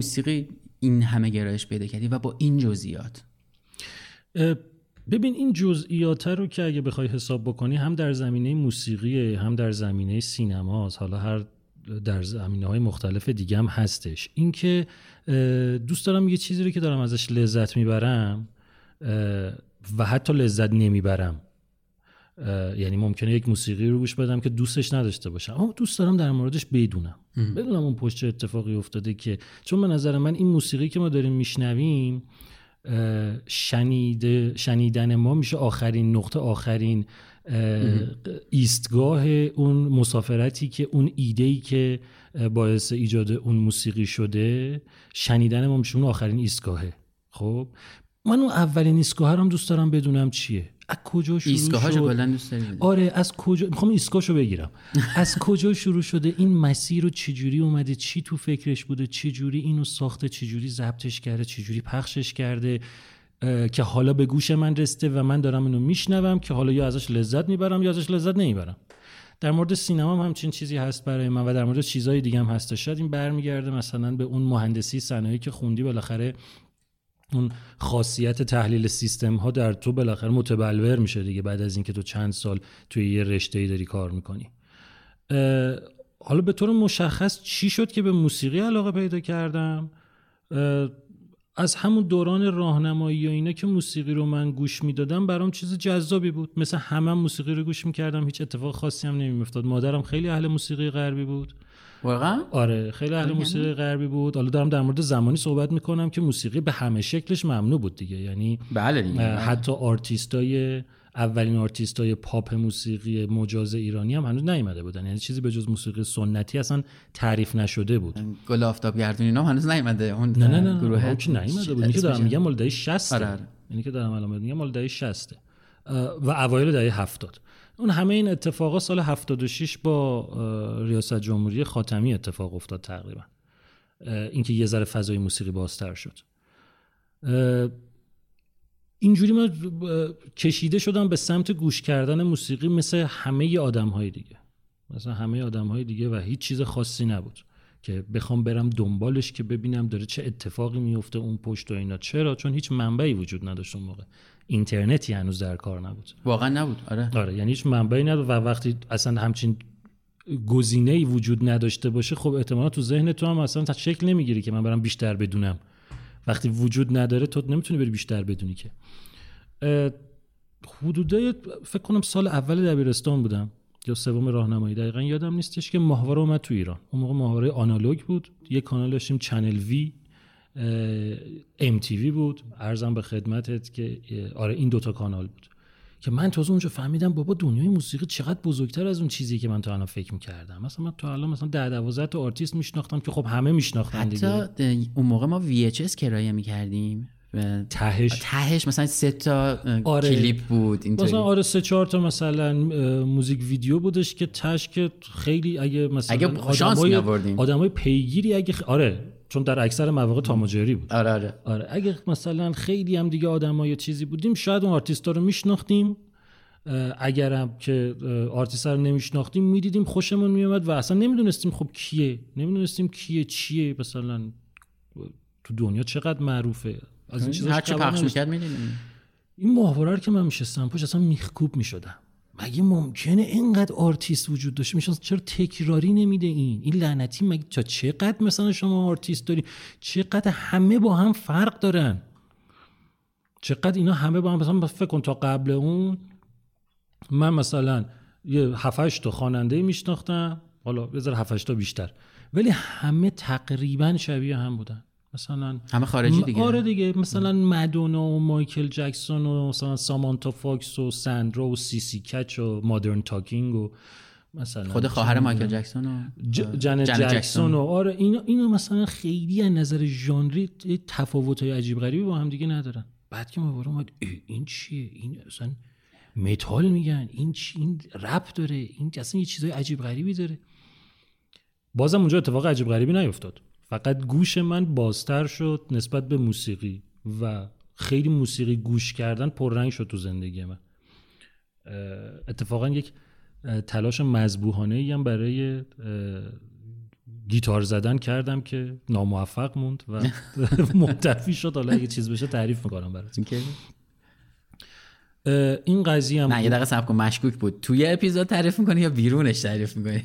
موسیقی این همه گرایش پیدا کردی و با این جزئیات. ببین این جزئیات رو که اگه بخوای حساب بکنی هم در زمینه موسیقی هم در زمینه سینماست. حالا هر در زمینه های مختلف دیگه هم هستش. اینکه دوست دارم یه چیزی رو که دارم ازش لذت می‌برم و حتی لذت نمی‌برم. یعنی ممکنه یک موسیقی رو گوش بدم که دوستش نداشته باشم. اما دوست دارم در موردش بدونم. بدونم اون پشت چه اتفاقی افتاده که چون به نظر من این موسیقی که ما داریم میشنویم شنیده شنیدن ما میشه آخرین نقطه آخرین ایستگاه اون مسافرتی که اون ایده‌ای که باعث ایجاد اون موسیقی شده. شنیدن ما میشه اون آخرین ایستگاهه. خب؟ من اون اولین ایستگاه هم دوست دارم بدونم چیه. از کجا شروع ایستگاهاشو شد؟ کلا دوست آره از کجا می‌خوام ایستگاهشو بگیرم. از کجا شروع شده؟ این مسیر رو چجوری اومده؟ چی تو فکرش بوده؟ چجوری اینو ساخته؟ چجوری ضبطش کرده؟ چجوری پخشش کرده؟ که حالا به گوش من رسیده و من دارم اینو میشنوم که حالا یا ازش لذت می‌برم یا ازش لذت نمی‌برم. در مورد سینما هم همچین چیزی هست برای من و در مورد چیزهای دیگه هم هست. شاید این برمیگرده مثلا به اون مهندسی صنایعی که خوندی بالاخره اون خاصیت تحلیل سیستم ها در تو بالاخره متبلور میشه دیگه بعد از اینکه تو چند سال توی یه رشته ای داری کار می‌کنی. حالا به طور مشخص چی شد که به موسیقی علاقه پیدا کردم؟ از همون دوران راهنمایی و اینا که موسیقی رو من گوش می‌دادم برام چیز جذابی بود. مثل همه موسیقی رو گوش می‌کردم هیچ اتفاق خاصی هم نمیافتاد. مادرم خیلی اهل موسیقی غربی بود. واقعا؟ آره خیلی اهل موسیقی غربی بود. حالا دارم در مورد زمانی صحبت می‌کنم که موسیقی به همه شکلش ممنوع بود دیگه. یعنی بله دیگه حتی آرتیستای اولین آرتیست های پاپ موسیقی مجاز ایرانی هم هنوز نیومده بودن. یعنی چیزی به جز موسیقی سنتی اصلا تعریف نشده بود. گل آفتاب گردون اینا هنوز نیومده. اون نه نه نه گروه نیومده بود. اینی که دارم میگم مال دهه 60 آره آره. که دارم الان میگم مال دهه 60 و اوایل دهه 70 اون همه این اتفاقا سال 76 با ریاست جمهوری خاتمی اتفاق افتاد تقریبا. اینکه یه ذره فضای موسیقی بازتر شد. اینجوری من کشیده شدم به سمت گوش کردن موسیقی مثل همه آدم های دیگه. مثلا همه آدم های دیگه و هیچ چیز خاصی نبود که بخوام برم دنبالش که ببینم داره چه اتفاقی میفته اون پشت و اینا چرا؟ چون هیچ منبعی وجود نداشت اون موقع. اینترنتی هنوز در کار نبود. واقعا نبود. آره. آره یعنی هیچ منبعی نبود و وقتی اصلا همچین گزینه ای وجود نداشته باشه خب احتمالا تو ذهن تو هم اصلا شکل نمی‌گیری که من برم بیشتر بدونم. وقتی وجود نداره تو نمی‌تونی بری بیشتر بدونی که. حدودای فکر کنم سال اول دبیرستان بودم. یا سوم راهنمایی. دقیقا یادم نیستش که ماهواره اومد تو ایران. اون موقع ماهواره آنالوگ بود. یه کانال داشتیم Channel V، MTV بود. عرضم به خدمتت که آره این دوتا کانال بود. که من تازه اونجا فهمیدم بابا دنیای موسیقی چقدر بزرگتر از اون چیزی که من تا الان فکر می‌کردم. مثلا من تا الان مثلا ده 12 تا آرتیست میشناختم که خب همه میشناختن دیگه. حتی اون موقع ما VHS کرایه می‌کردیم. تهش. تهش مثلا سه تا آره. کلیپ بود اینطوری. مثلا آره سه چهار تا مثلا music video بودش که تهش که خیلی اگه مثلا اگه آدمای آدمای پیگیری اگه آره. چون در اکثر مواقع تام و جری بود. آره آره. آره اگه مثلا خیلی هم دیگه آدمای چیزی بودیم شاید اون آرتیستا رو میشناختیم. اگرم که آرتیست رو نمیشناختیم می‌دیدیم خوشمون میومد و اصلا نمی‌دونستیم خب کیه. نمی‌دونستیم کیه چیه مثلا تو دنیا چقدر معروفه. از این چیزا هر پخش می‌کرد می‌دیدیم. این ماهواره رو که من میشستم پشت اصلا میخکوب می‌شدم. مگه ممکنه اینقدر آرتیست وجود داشته میشه چرا تکراری نمیده این؟ این لعنتی مگه تا چقدر مثلا شما آرتیست داری؟ چقدر همه با هم فرق دارن؟ چقدر اینا همه با هم مثلا فکر کن تا قبل اون من مثلا یه هفت هشت تا خواننده میشناختم حالا بذار هفت هشت تا بیشتر. ولی همه تقریبا شبیه هم بودن. مثلا همه خارجی دیگه. آره دیگه مثلا مدونا و مایکل جکسون و مثلا سامانتا فاکس و ساندرا و سی‌سی کچ و Modern Talking و مثلا خود خواهر مایکل جکسون و جنت جکسون و آره اینا اینا مثلا خیلی از نظر ژانری تفاوت های عجیب غریبی با هم دیگه ندارن. بعد که ما اومد این چیه؟ این اصلا متال میگن. این چی این رپ داره. این اصلا یه چیزای عجیب غریبی داره. بازم اونجا اتفاق عجیب غریبی نیفتاد. فقط گوش من بازتر شد نسبت به موسیقی و خیلی موسیقی گوش کردن پررنگ شد تو زندگی من. اتفاقا یک تلاش مذبوحانه ای هم برای گیتار زدن کردم که ناموفق موند و منتفی شد. حالا اگه چیز بشه تعریف می‌کنم برات این قضیه هم نه یه دقیقه صبر کن مشکوک بود. توی اپیزود تعریف می‌کنی یا بیرونش تعریف می‌کنی؟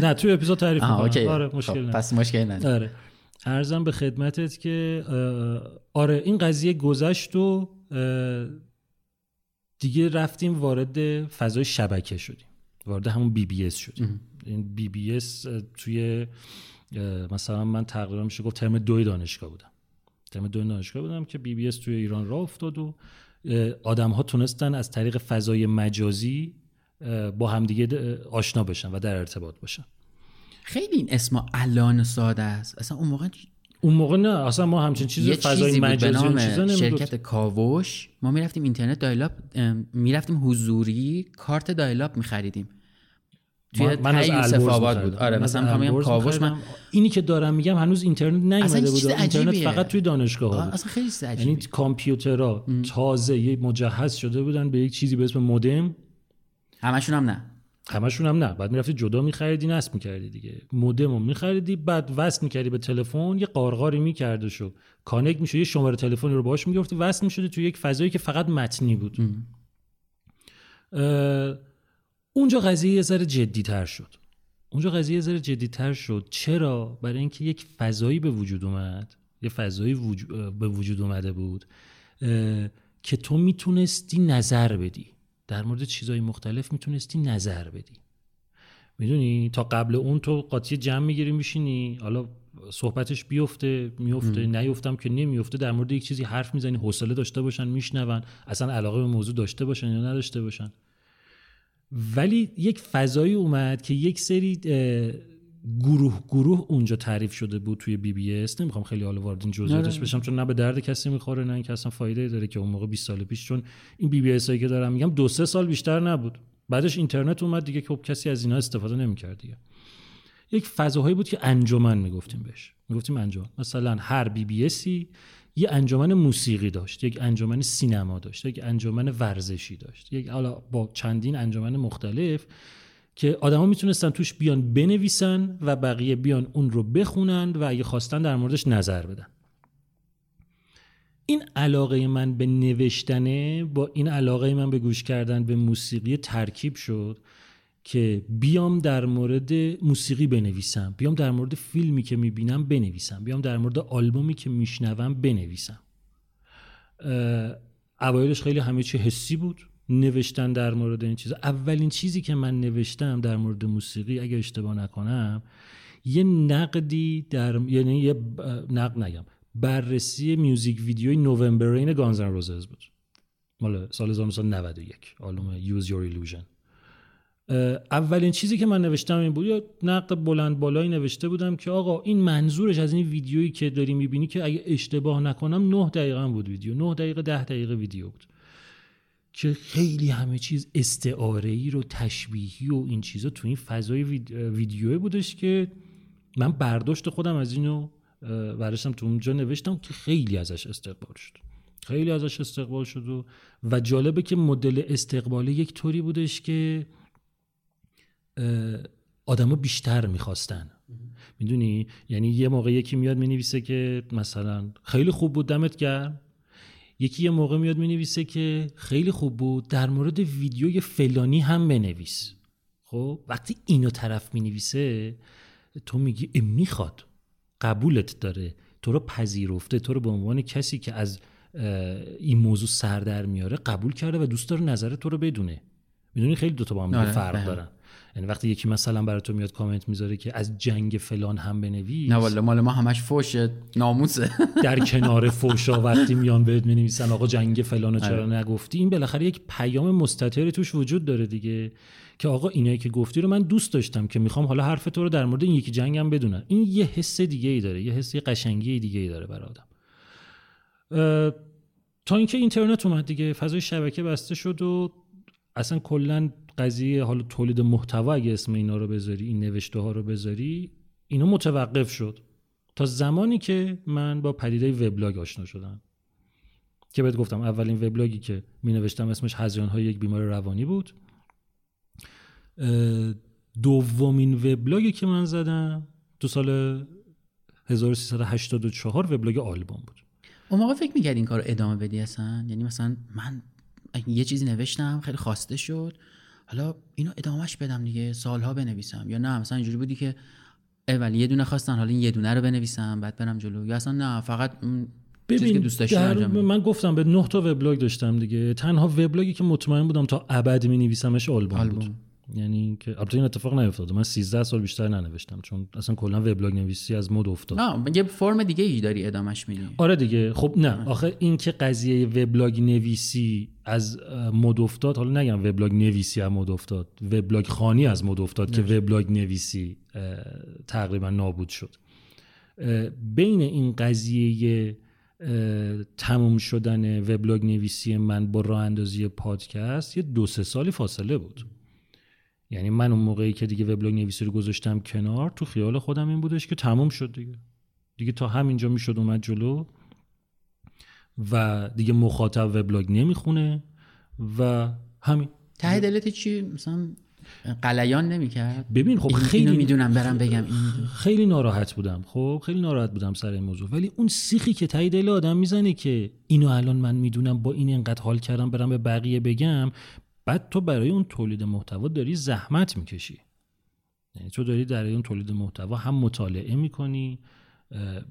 نه توی اپیزود تعریف می‌کنم. آره مشکل خب، پس مشکل نداره. آره. عرضم به خدمتت که آره این قضیه گذشت و دیگه رفتیم وارد فضای شبکه شدیم. وارد همون BBS شدیم. این BBS توی مثلا من تقریبا میشه گفت ترم دوی دانشگاه بودم. ترم دوی دانشگاه بودم که BBS توی ایران راه افتاد و آدم ها تونستن از طریق فضای مجازی با همدیگه آشنا بشن و در ارتباط باشن. خیلی این اسم الان ساده است. اصلا اون موقع اون موقع نه اصلا ما همچین چیزی فضای مجازی اون چیزا شرکت کاوش. ما می‌رفتیم اینترنت dial-up می‌رفتیم حضوری کارت dial-up میخریدیم. توی من از آباد بود. آره مثلا میگم کاوش من اینی که دارم میگم هنوز اینترنت نیومده بود اینترنت فقط توی دانشگاه بود. اصلا خیلی یعنی کامپیوترها تازه یه مجهز شده بودن به یک چیزی به اسم مودم. همشون هم نه. همشون هم نه. بعد می‌رفتی جدا میخریدی نصب می‌کردی دیگه. مودم رو میخریدی بعد وصل می‌کردی به تلفن یه قارقاری می‌کرده شو کانکت میشه یه شماره تلفنی رو باش می‌گرفتی وصل می‌شدی تو یک فضایی که فقط متنی بود. اونجا قضیه یه ذره جدی تر شد. اونجا قضیه یه ذره جدی تر شد. چرا؟ برای اینکه یک فضایی به وجود اومد. یه فضایی وجو- اه، به وجود اومده بود اه، که تو می‌تونستی نظر بدی. در مورد چیزهای مختلف می‌تونستی نظر بدی. می‌دونی؟ تا قبل اون تو قاطی جمع می‌گیری میشینی. حالا صحبتش بیفته میفته نیفتم که نمیفته در مورد یک چیزی حرف می‌زنی حوصله داشته باشن میشنون. اصلا علاقه به موضوع داشته باشن یا نداشته باشن. ولی یک فضایی اومد که یک سری گروه گروه اونجا تعریف شده بود توی BBS نمی‌خوام خیلی حالا وارد این جزئیاتش بشم چون نه به درد کسی می‌خوره نه اینکه اصلا فایده داره که اون موقع 20 سال پیش چون این BBS هایی که دارم میگم دو سه سال بیشتر نبود. بعدش اینترنت اومد دیگه که خب کسی از اینا استفاده نمی‌کرد دیگه. یک فضاهایی بود که انجمن می‌گفتیم بهش. می‌گفتیم انجمن. مثلا هر BBS ی یه انجمن موسیقی داشت یک انجمن سینما داشت یک انجمن ورزشی داشت یک حالا با چندین انجمن مختلف که آدما می‌تونستن توش بیان بنویسن و بقیه بیان اون رو بخونن و اگه خواستن در موردش نظر بدن. این علاقه من به نوشتنه با این علاقه من به گوش کردن به موسیقی ترکیب شد که بیام در مورد موسیقی بنویسم بیام در مورد فیلمی که می‌بینم بنویسم بیام در مورد آلبومی که میشنوم بنویسم. اوایلش خیلی همه چی حسی بود نوشتن در مورد این چیزا. اولین چیزی که من نوشتم در مورد موسیقی اگه اشتباه نکنم یه نقدی در یعنی یه نقد نگم بررسی میوزیک ویدیوی نوامبر رین گانزن روزز بود. مال سال 1991 آلبوم Your Illusion. اه، اولین چیزی که من نوشتم این بود یا نقد بلند بالایی نوشته بودم که آقا این منظورش از این ویدیویی که داری می‌بینی که اگه اشتباه نکنم 9 دقیقه بود ویدیو 9 دقیقه 10 دقیقه ویدیو بود. که خیلی همه چیز استعاره ای رو تشبیهی و این چیزا تو این فضای وید- ویدیوی بودش که من برداشت خودم از اینو اه، برداشتم تو اونجا نوشتم که خیلی ازش استقبال شد. خیلی ازش استقبال شد و, و جالبه که مدل استقبال یک طوری بودش که آدما بیشتر می‌خواستن. می‌دونی؟ یعنی یه موقع یکی میاد می‌نویسه که مثلا خیلی خوب بود دمت گرم. یکی یه موقع میاد می‌نویسه که خیلی خوب بود در مورد ویدیوی فلانی هم بنویس. خب؟ وقتی اینو طرف می‌نویسه تو میگی می‌خواد. قبولت داره. تو رو پذیرفته. تو رو به عنوان کسی که از این موضوع سر در میاره قبول کرده و دوست داره نظر تو رو بدونه. می‌دونی؟ خیلی دوتا با هم آره، فرق. دارن. یعنی وقتی یکی مثلا برای تو میاد کامنت می‌ذاره که از جنگ فلان هم بنویس. نه والا مال ما همش فوش ناموسه. در کنار فوشا وقتی میان بهت می‌نویسن آقا جنگ فلانو چرا آره. نگفتی؟ این بالاخره یک پیام مستطری توش وجود داره دیگه که آقا اینایی که گفتی رو من دوست داشتم که می‌خوام حالا حرف تو رو در مورد این یکی جنگم بدونم. این یه حس دیگه ای داره یه حس یه قشنگی دیگه ای داره برای آدم. تا اینکه اینترنت اومد دیگه فضای شبکه بسته شد و اصلا کلا قضیه حالا تولید محتوا اگه اسم اینا رو بذاری این نوشته ها رو بذاری اینا متوقف شد. تا زمانی که من با پدیده وبلاگ آشنا شدم. که بهت گفتم اولین وبلاگی که می نوشتم اسمش هزیان های یک بیمار روانی بود. دومین وبلاگی که من زدم تو سال 1384 وبلاگ آلبوم بود. اون موقع فکر می‌کرد این کار ادامه بدی اصلا؟ یعنی مثلا من یه چیزی نوشتم خیلی خواسته شد. حالا اینو ادامهش بدم دیگه سالها بنویسم. یا نه مثلا اینجوری بودی که اول یه دونه خواستن حالا این یه دونه رو بنویسم بعد برم جلو. یا اصلا نه فقط که دوست داشتی در-. من گفتم به نه تا وبلاگ داشتم دیگه. تنها وبلاگی که مطمئن بودم تا ابد می نویسمش آلبوم, آلبوم. بود یعنی که البته این اتفاق نیفتاد من 13 سال بیشتر ننوشتم چون اصلا کلا وبلاگ نویسی از مد افتاد. نه یه فرم دیگه ای داری ادامش میدی. آره دیگه. خب نه آخه این که قضیه وبلاگ نویسی از مد افتاد حالا نگم وبلاگ نویسی از مد افتاد وبلاگ خانی از مد افتاد که وبلاگ نویسی تقریبا نابود شد. بین این قضیه تموم شدن وبلاگ نویسی من با راه اندازی پادکست یه دو سه سالی فاصله بود. یعنی من اون موقعی که دیگه وبلاگ نویسی رو گذاشتم کنار تو خیال خودم این بودش که تموم شد دیگه. دیگه تا همینجا می‌شد اومد جلو. و دیگه مخاطب وبلاگ نمی‌خونه و همین. ته دلت چی؟ مثلا قلیان نمی‌کرد؟ ببین خب خیلی می‌دونم برم بگم. این خیلی ناراحت بودم خب خیلی ناراحت بودم سر این موضوع. ولی اون سیخی که تایی دل آدم می‌زنه که اینو الان من می‌دونم با این انقدر حال کردم برم به بقیه بگم بعد تو برای اون تولید محتوا داری زحمت می‌کشی. یعنی تو داری در اون تولید محتوا هم مطالعه می‌کنی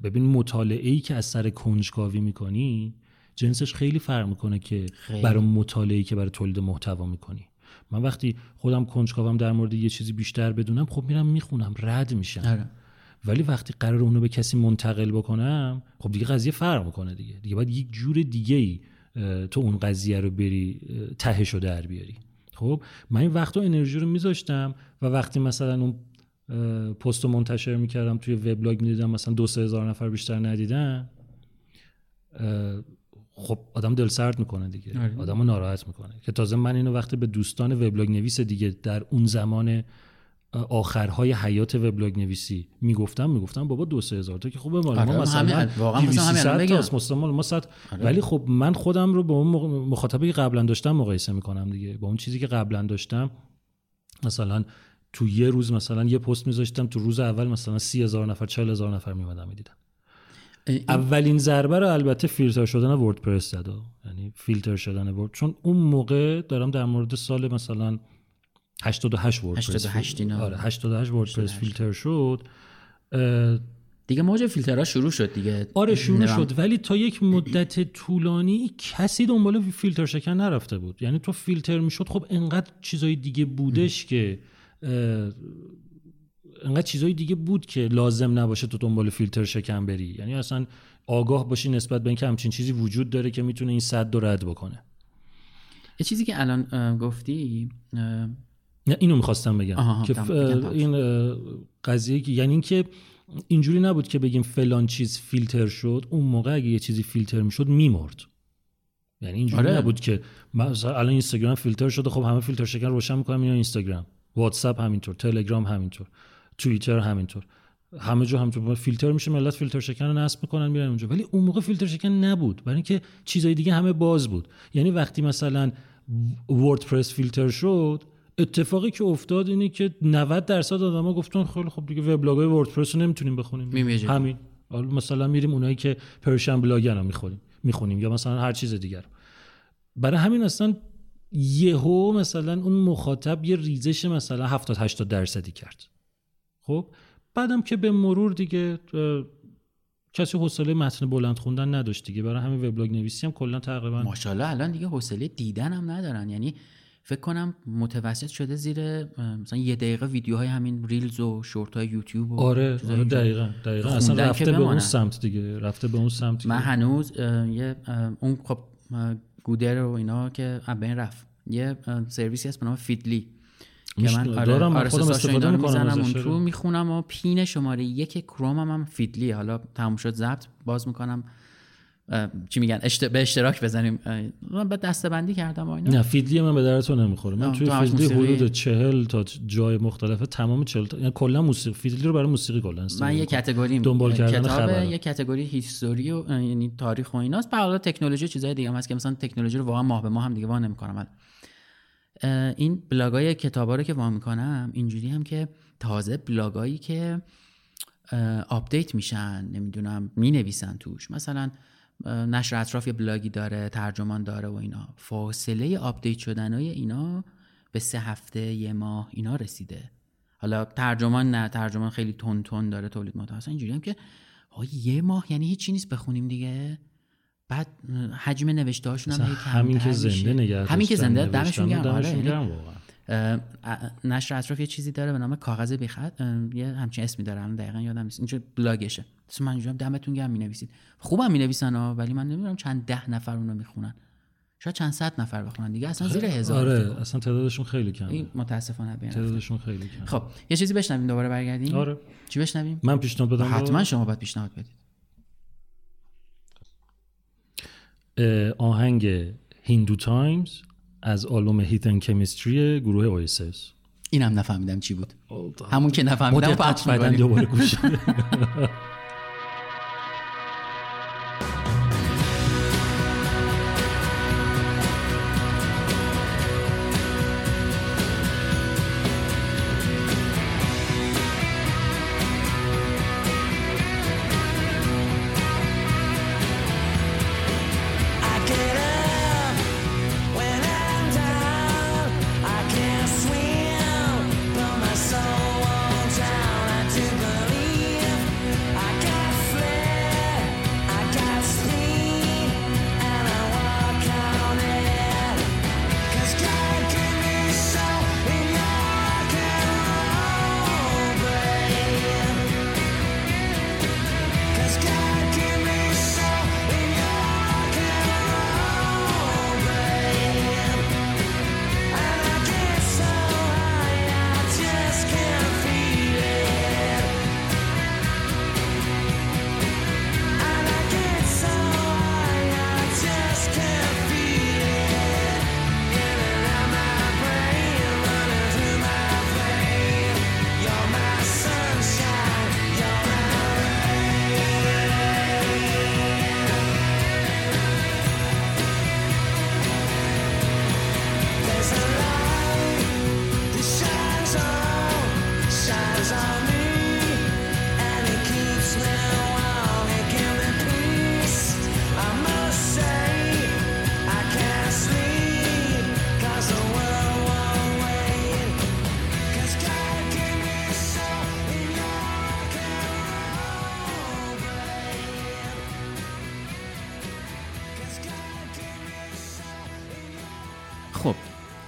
ببین مطالعه ای که از سر کنجکاوی می‌کنی جنسش خیلی فرق می‌کنه که خیلی. برای مطالعه ای که برای تولید محتوا می‌کنی من وقتی خودم کنجکاوم در مورد یه چیزی بیشتر بدونم خب میرم می‌خونم رد میشم آره. ولی وقتی قرار اونو به کسی منتقل بکنم خب دیگه قضیه فرق می‌کنه دیگه دیگه باید یک جور دیگه ای تو اون قضیه رو بری تهش رو در بیاری خب من این وقت و انرژی رو میذاشتم و وقتی مثلا اون پست منتشر می‌کردم توی وبلاگ می‌دیدم مثلا دو سه هزار نفر بیشتر ندیدن. خب آدم دل سرد می‌کنه دیگه. آره. آدم رو ناراحت می‌کنه. که تازه من اینو وقتی به دوستان وبلاگ نویس دیگه در اون زمان آخرهای حیات وبلاگ نویسی می‌گفتم می‌گفتم بابا دو سه هزار تا که خوبه مال آره، ما مثلا همین- واقعا مثلا 200 همین الان 300 بگم. تاست، مثلا مال ما صد. ولی خب من خودم رو با اون مخ- مخاطبی که قبلا داشتم مقایسه می‌کنم دیگه. با اون چیزی که قبلا داشتم مثلا تو یه روز مثلا یه پست میذاشتم تو روز اول مثلا سی هزار نفر چهل هزار نفر میمدن می‌دیدن. این- اولین ضربه رو البته فیلتر شدن وردپرس زد. یعنی فیلتر شدن ورد. چون اون موقع دارم در مورد سال مثلا 88 وردپرس 88 اینا. آره 88 وردپرس فیلتر شد. دیگه موج فیلترها شروع شد دیگه. آره شروع نمی‌دونم. شد. ولی تا یک مدت طولانی کسی دنبال فیلتر شکن نرفته بود. یعنی تو فیلتر می‌شد خب انقدر چیزای دیگه بودش که انقدر چیزای دیگه بود که لازم نباشه تو دنبال فیلتر شکن بری. یعنی اصلا آگاه باشی نسبت به اینکه همچین چیزی وجود داره که می‌تونه این صد رو رد بکنه. یه چیزی که الان گفتی نه اینو می‌خواستم بگم. آها، که این قضیه که یعنی اینکه اینجوری نبود که بگیم فلان چیز فیلتر شد اون موقع اگه یه چیزی فیلتر می‌شد میمرد. یعنی اینجوری آره. نبود که مثلا الان اینستاگرام فیلتر شده خب همه فیلتر شکن روشن می‌کنم اینا اینستاگرام. واتساپ همینطور تلگرام همینطور توییتر همینطور. همه جا همینطور. فیلتر میشه ملت فیلتر شکن رو نصب می‌کنن میرن اونجا. ولی اون موقع فیلتر شکن نبود. برای اینکه چیزای دیگه همه باز بود. یعنی وقتی مثلا وردپرس فیلتر شد اتفاقی که افتاد اینه که 90 درصد آدما گفتن خیلی خب دیگه وبلاگای وردپرس رو نمی‌تونیم بخونیم. میمیجیم. همین. حالا مثلا میریم اونایی که پرشن بلاگن رو می‌خونیم می‌خونیم. یا مثلا هر چیز دیگر برای همین اصلا یهو مثلا اون مخاطب یه ریزش مثلا 70 80 درصدی کرد خب بعدم که به مرور دیگه کسی حوصله متن بلند خوندن نداشت دیگه برای همین وبلاگ نویسی هم کلا تقریبا ماشاءالله الان دیگه حوصله دیدن هم ندارن یعنی فکر کنم متوسط شده زیر مثلا یه دقیقه ویدیوهای همین ریلز و شورت های یوتیوب و آره آره. دقیقا دقیقا اصلا رفته به اون. سمت دیگه رفته به اون سمت من دیگه. هنوز اه، یه اون خب گودر و اینا که بین رفت. یه سرویسی هست به نام فیدلی. که من آره دارم، من آره خودم استفاده می‌کنم اون تو آره. می‌خونم و پین شماره یک کروم هم, هم فیدلی حالا تموم شد ضبط باز می‌کنم. چی میگن اشت... به اشتراک بزنیم. من به دسته بندی کردم و اینا. نه فیدلی من به درتون نمی‌خوره. من توی فیدلی؟ حدود چهل تا جای مختلف تمام چهل تا یعنی کلا موسیقی فیدلی رو برای موسیقی کلا من یه می‌کنم. کتگوری دنبال کردن خبر یه category history و یعنی تاریخ و ایناست. بعد حالا تکنولوژی چیزای دیگه هم هست که مثلا تکنولوژی رو واقعا ماه به ماه هم دیگه وا نمی‌کنم. این بلاگای کتابا رو که وا می‌کنم اینجوری هم که تازه بلاگایی که update میشن نمی‌دونم می‌نویسن توش. مثلا نشر اطراف یه بلاگی داره ترجمان داره و اینا. فاصله update شدنهای اینا به سه هفته یه ماه اینا رسیده. حالا ترجمان نه ترجمان خیلی تون تون داره تولید محتوا اصلا اینجوری هم که یه ماه یعنی هیچی نیست بخونیم دیگه. بعد حجم نوشته هاشون هم همین که زنده. نگه همین که زنده دمشون گرم. آره، یعنی نشر اطراف یه چیزی داره به نام کاغذ بیخط. یه همچین اسمی داره الان دقیقا یادم نیست. اینجا بلاگشه. مثلا من اینجا دمتون گرم می‌نویسید. خوبم می‌نویسن ها ولی من نمی‌دونم چند ده نفر اونو می‌خونن. شاید چند صد نفر بخونن دیگه. اصلا زیر هزار آره. اصلا تعدادشون خیلی کمه. این متاسفانه بین. تعدادشون خیلی کمه. خب یه چیزی بشنویم دوباره برگردیم. آره. چی بشنویم؟ من پیشنهاد بدم حتما شما باید پیشنهاد بدید. آهنگ Hindu Times از آلبوم Heathen Chemistry گروه Oasis اینم نفهمیدم چی بود. همون که نفهمیدم می‌کنیم. دوباره گوش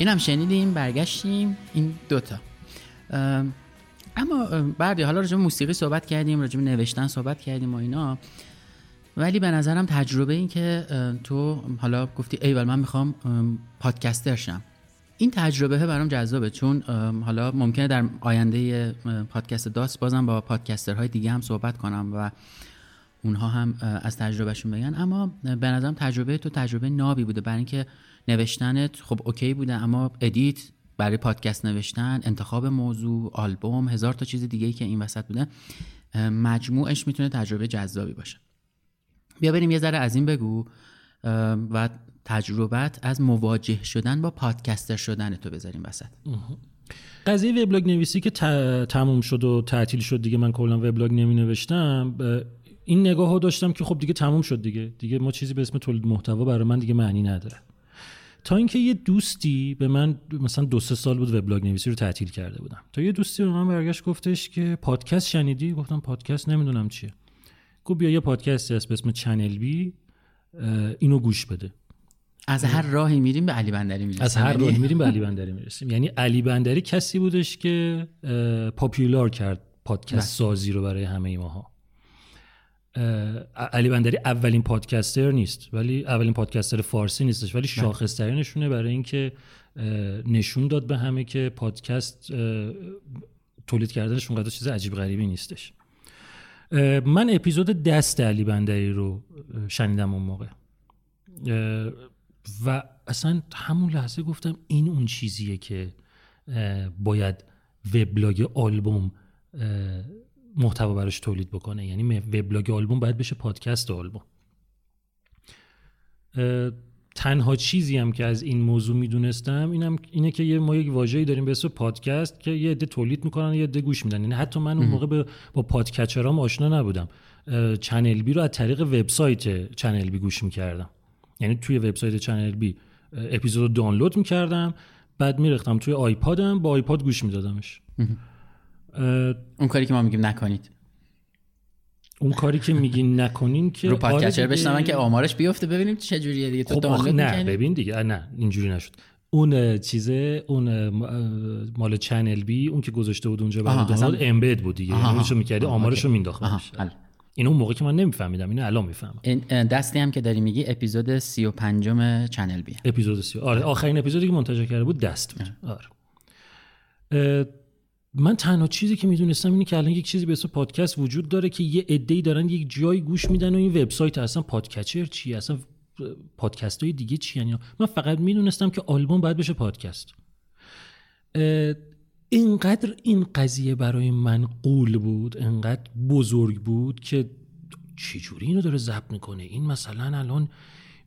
اینم شنیدیم برگشتیم. این دوتا. اما بعدی حالا راجع موسیقی صحبت کردیم راجع نوشتن صحبت کردیم و اینا. ولی به نظرم تجربه این که تو حالا گفتی ای من می‌خوام پادکستر شم. این تجربه برام جذابه چون حالا ممکنه در آینده پادکست داست بازم با پادکسترهای دیگه هم صحبت کنم و اونها هم از تجربهشون بگن. اما به نظرم تجربه تو تجربه نابی بوده برای اینکه نوشتنت خب OK بوده اما edit برای پادکست نوشتن انتخاب موضوع آلبوم هزار تا چیز دیگه ای که این وسط بوده مجموعش می‌تونه تجربه جذابی باشه. بیا بریم یه ذره از این بگو و تجربت از مواجه شدن با پادکستر شدن تو بذاریم وسط. قضیه وبلاگ نویسی که تموم شد و تعطیل شد دیگه من کلا وبلاگ نمی نوشتم این نگاه داشتم که خب دیگه تموم شد دیگه. دیگه ما چیزی به اسم تولید محتوا برای من دیگه معنی نداره. تا اینکه یه دوستی به من مثلا دو سه سال بود وبلاگ نویسی رو تعطیل کرده بودم. تا یه دوستی به من برگشت گفتش که پادکست شنیدی؟ گفتم پادکست نمی‌دونم چیه. گفت بیا یه پادکستی هست به اسم چنل بی اینو گوش بده. از هر راهی میریم به علی بندری می‌رسیم. از هر راهی یعنی میریم به علی بندری می‌رسیم. یعنی علی بندری کسی بودش که پاپیولار کرد پادکست بله. سازی رو برای همه ماها. علی بندری اولین پادکستر نیست ولی اولین پادکستر فارسی نیستش ولی بله. شاخصترینشونه برای اینکه نشون داد به همه که پادکست تولید کردنش اونقدر چیز عجیب غریبی نیستش من اپیزود دست علی بندری رو شنیدم اون موقع و اصلا همون لحظه گفتم این اون چیزیه که باید وبلاگ آلبوم محتوا براش تولید بکنه. یعنی وبلاگ آلبوم باید بشه پادکست آلبوم. تنها چیزی هم که از این موضوع می‌دونستم اینم اینه که یه ما یک واژه‌ای داریم به اسم پادکست که یه عده تولید می‌کنن یه عده گوش میدن. یعنی حتی من اون موقع با podcatcher ام آشنا نبودم. چنل بی رو از طریق وبسایت چنل بی گوش می‌کردم. یعنی توی وبسایت چنل بی اپیزود رو دانلود می‌کردم بعد می‌ریختم توی آیپادم با آیپاد گوش میدادمش. اون کاری که ما میگیم نکنید. اون کاری که میگین نکنین که رو podcatcher آره بشنون که آمارش بیفته. ببینیم چه جوریه دیگه. تو خب نه ببین دیگه. نه اینجوری نشد. اون چیزه اون مال چنل بی اون که گذاشته بود اونجا برای دانلود embed بود دیگه. یعنی می‌کردی؟ آمارشو مینداخت این اون موقع که من نمیفهمیدم اینو الان می‌فهمم. دستی هم که داری میگی اپیزود 35 چنل بی اپیزود 30 آره آخرین اپیزودی که منتشر کرده بود دست بود. آره. من تنها چیزی که می‌دونستم اینه که الان یک چیزی به اسم پادکست وجود داره که یه عده‌ای دارن یک جایی گوش میدن و این وبسایت اصلا podcatcher چیه؟ اصلا پادکست های دیگه چی یعنی؟ من فقط می‌دونستم که آلبوم باید بشه پادکست. اینقدر این قضیه برای من غول بود اینقدر بزرگ بود که چجوری اینو داره ضبط می‌کنه؟ این مثلا الان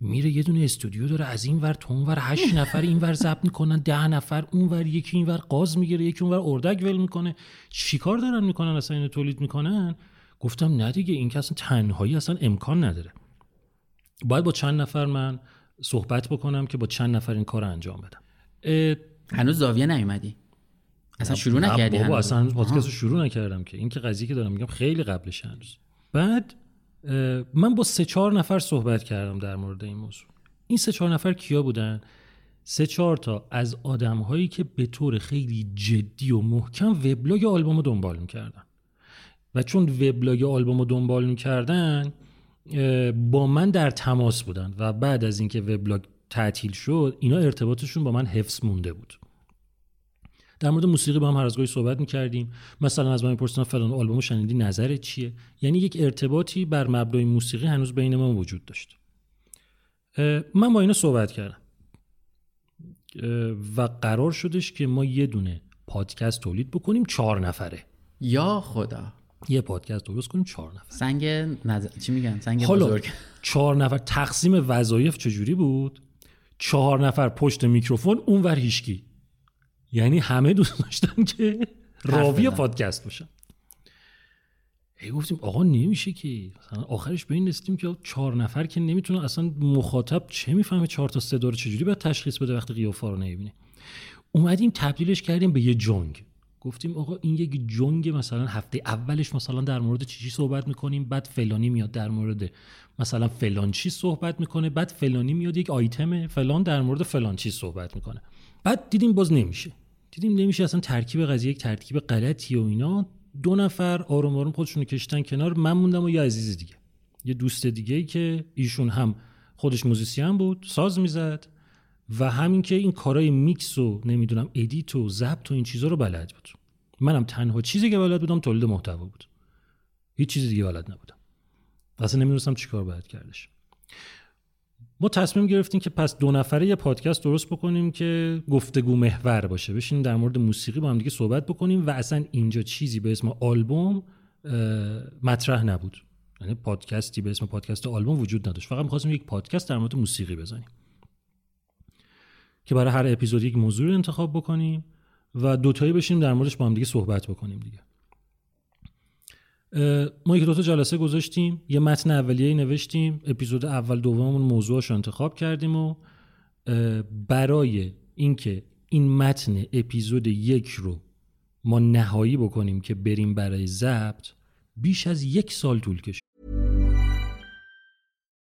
میره یه دونه استودیو داره از این ور تو اون ور هشت نفر این ور ضبط می‌کنن ده نفر اون ور یکی این ور غاز می‌گیره یکی اون ور اردک ول می‌کنه. چیکار دارن می‌کنن؟ اصلا اینو تولید می‌کنن؟ گفتم نه دیگه این که اصلا تنهایی اصلا امکان نداره. باید با چند نفر من صحبت بکنم که با چند نفر این کار انجام بدم. هنوز زاویه نیومدی؟ اصلا شروع نکردی بابا اصلا پادکست رو شروع نکردم که. این که قضیه که دارم میگم خیلی قبلش هنوز. بعد من با سه چهار نفر صحبت کردم در مورد این موضوع. این سه چهار نفر کیا بودن؟ سه چهار تا از آدم هایی که به طور خیلی جدی و محکم وبلاگ آلبوم رو دنبال می‌کردن. و چون وبلاگ آلبوم رو دنبال می‌کردن با من در تماس بودن و بعد از اینکه وبلاگ تعطیل شد اینا ارتباطشون با من حفظ مونده بود. در مورد موسیقی با هم هر از صحبت می‌کردیم. مثلا از من میپرسیدن فلان آلبوم شنیدی نظرت چیه؟ یعنی یک ارتباطی بر مبنای موسیقی هنوز بین ما وجود داشت. من با اینا صحبت کردم. و قرار شدش که ما یه دونه پادکست تولید بکنیم چهار نفره. یا خدا. یه پادکست درست کنیم چهار نفر. سنگ نظر... چی میگن؟ سنگ حالا بزرگ. چهار نفر تقسیم وظایف چجوری بود؟ چهار نفر پشت میکروفون اون ور هیشکی یعنی همه دوست داشتن که راوی پادکست باشن ای گفتیم آقا نمیشه که. مثلا آخرش به این رسیدیم که چهار نفر که نمی‌تونه اصلا مخاطب چه می‌فهمه چهار تا صدا رو چجوری باید تشخیص بده وقتی قیافه رو نمی‌بینه. اومدیم تبدیلش کردیم به یه جنگ. گفتیم آقا این یک جنگ مثلا هفته اولش مثلا در مورد چی صحبت می‌کنیم بعد فلانی میاد در مورد مثلا فلان چی صحبت می‌کنه بعد فلانی میاد یک آیتم فلان در مورد فلان چی صحبت می‌کنه. بعد دیدیم باز نمیشه. دیدیم نمیشه اصلا ترکیب قضیه یک ترکیب غلطی و اینا. دو نفر آروم آروم خودشونو کشتن کنار. من موندم و یه عزیز دیگه. یه دوست دیگه ای که ایشون هم خودش موزیسین بود ساز می‌زد و همین که این کارای میکس و نمی‌دونم edit و ضبط و این چیزا رو بلد بود. منم تنها چیزی که بلد بودم تولید محتوا بود. هیچ چیز دیگه بلد نبودم. اصلا نمی‌دونستم چیکار باید کردش. ما تصمیم گرفتیم که پس دو نفره یه پادکست درست بکنیم که گفتگو محور باشه. بشینیم در مورد موسیقی با هم دیگه صحبت بکنیم و اصلا اینجا چیزی به اسم آلبوم مطرح نبود. یعنی پادکستی به اسم پادکست آلبوم وجود نداشت. فقط می‌خواستیم یک پادکست در مورد موسیقی بزنیم. که برای هر اپیزود یک موضوع رو انتخاب بکنیم و دوتایی بشیم در موردش با هم دیگه صحبت بکنیم دیگه. ما یک دوتا جلسه گذاشتیم یه متن اولیه نوشتیم اپیزود اول دوممون موضوعش انتخاب کردیم و برای اینکه این متن اپیزود یک رو ما نهایی بکنیم که بریم برای ضبط بیش از یک سال طول کشید.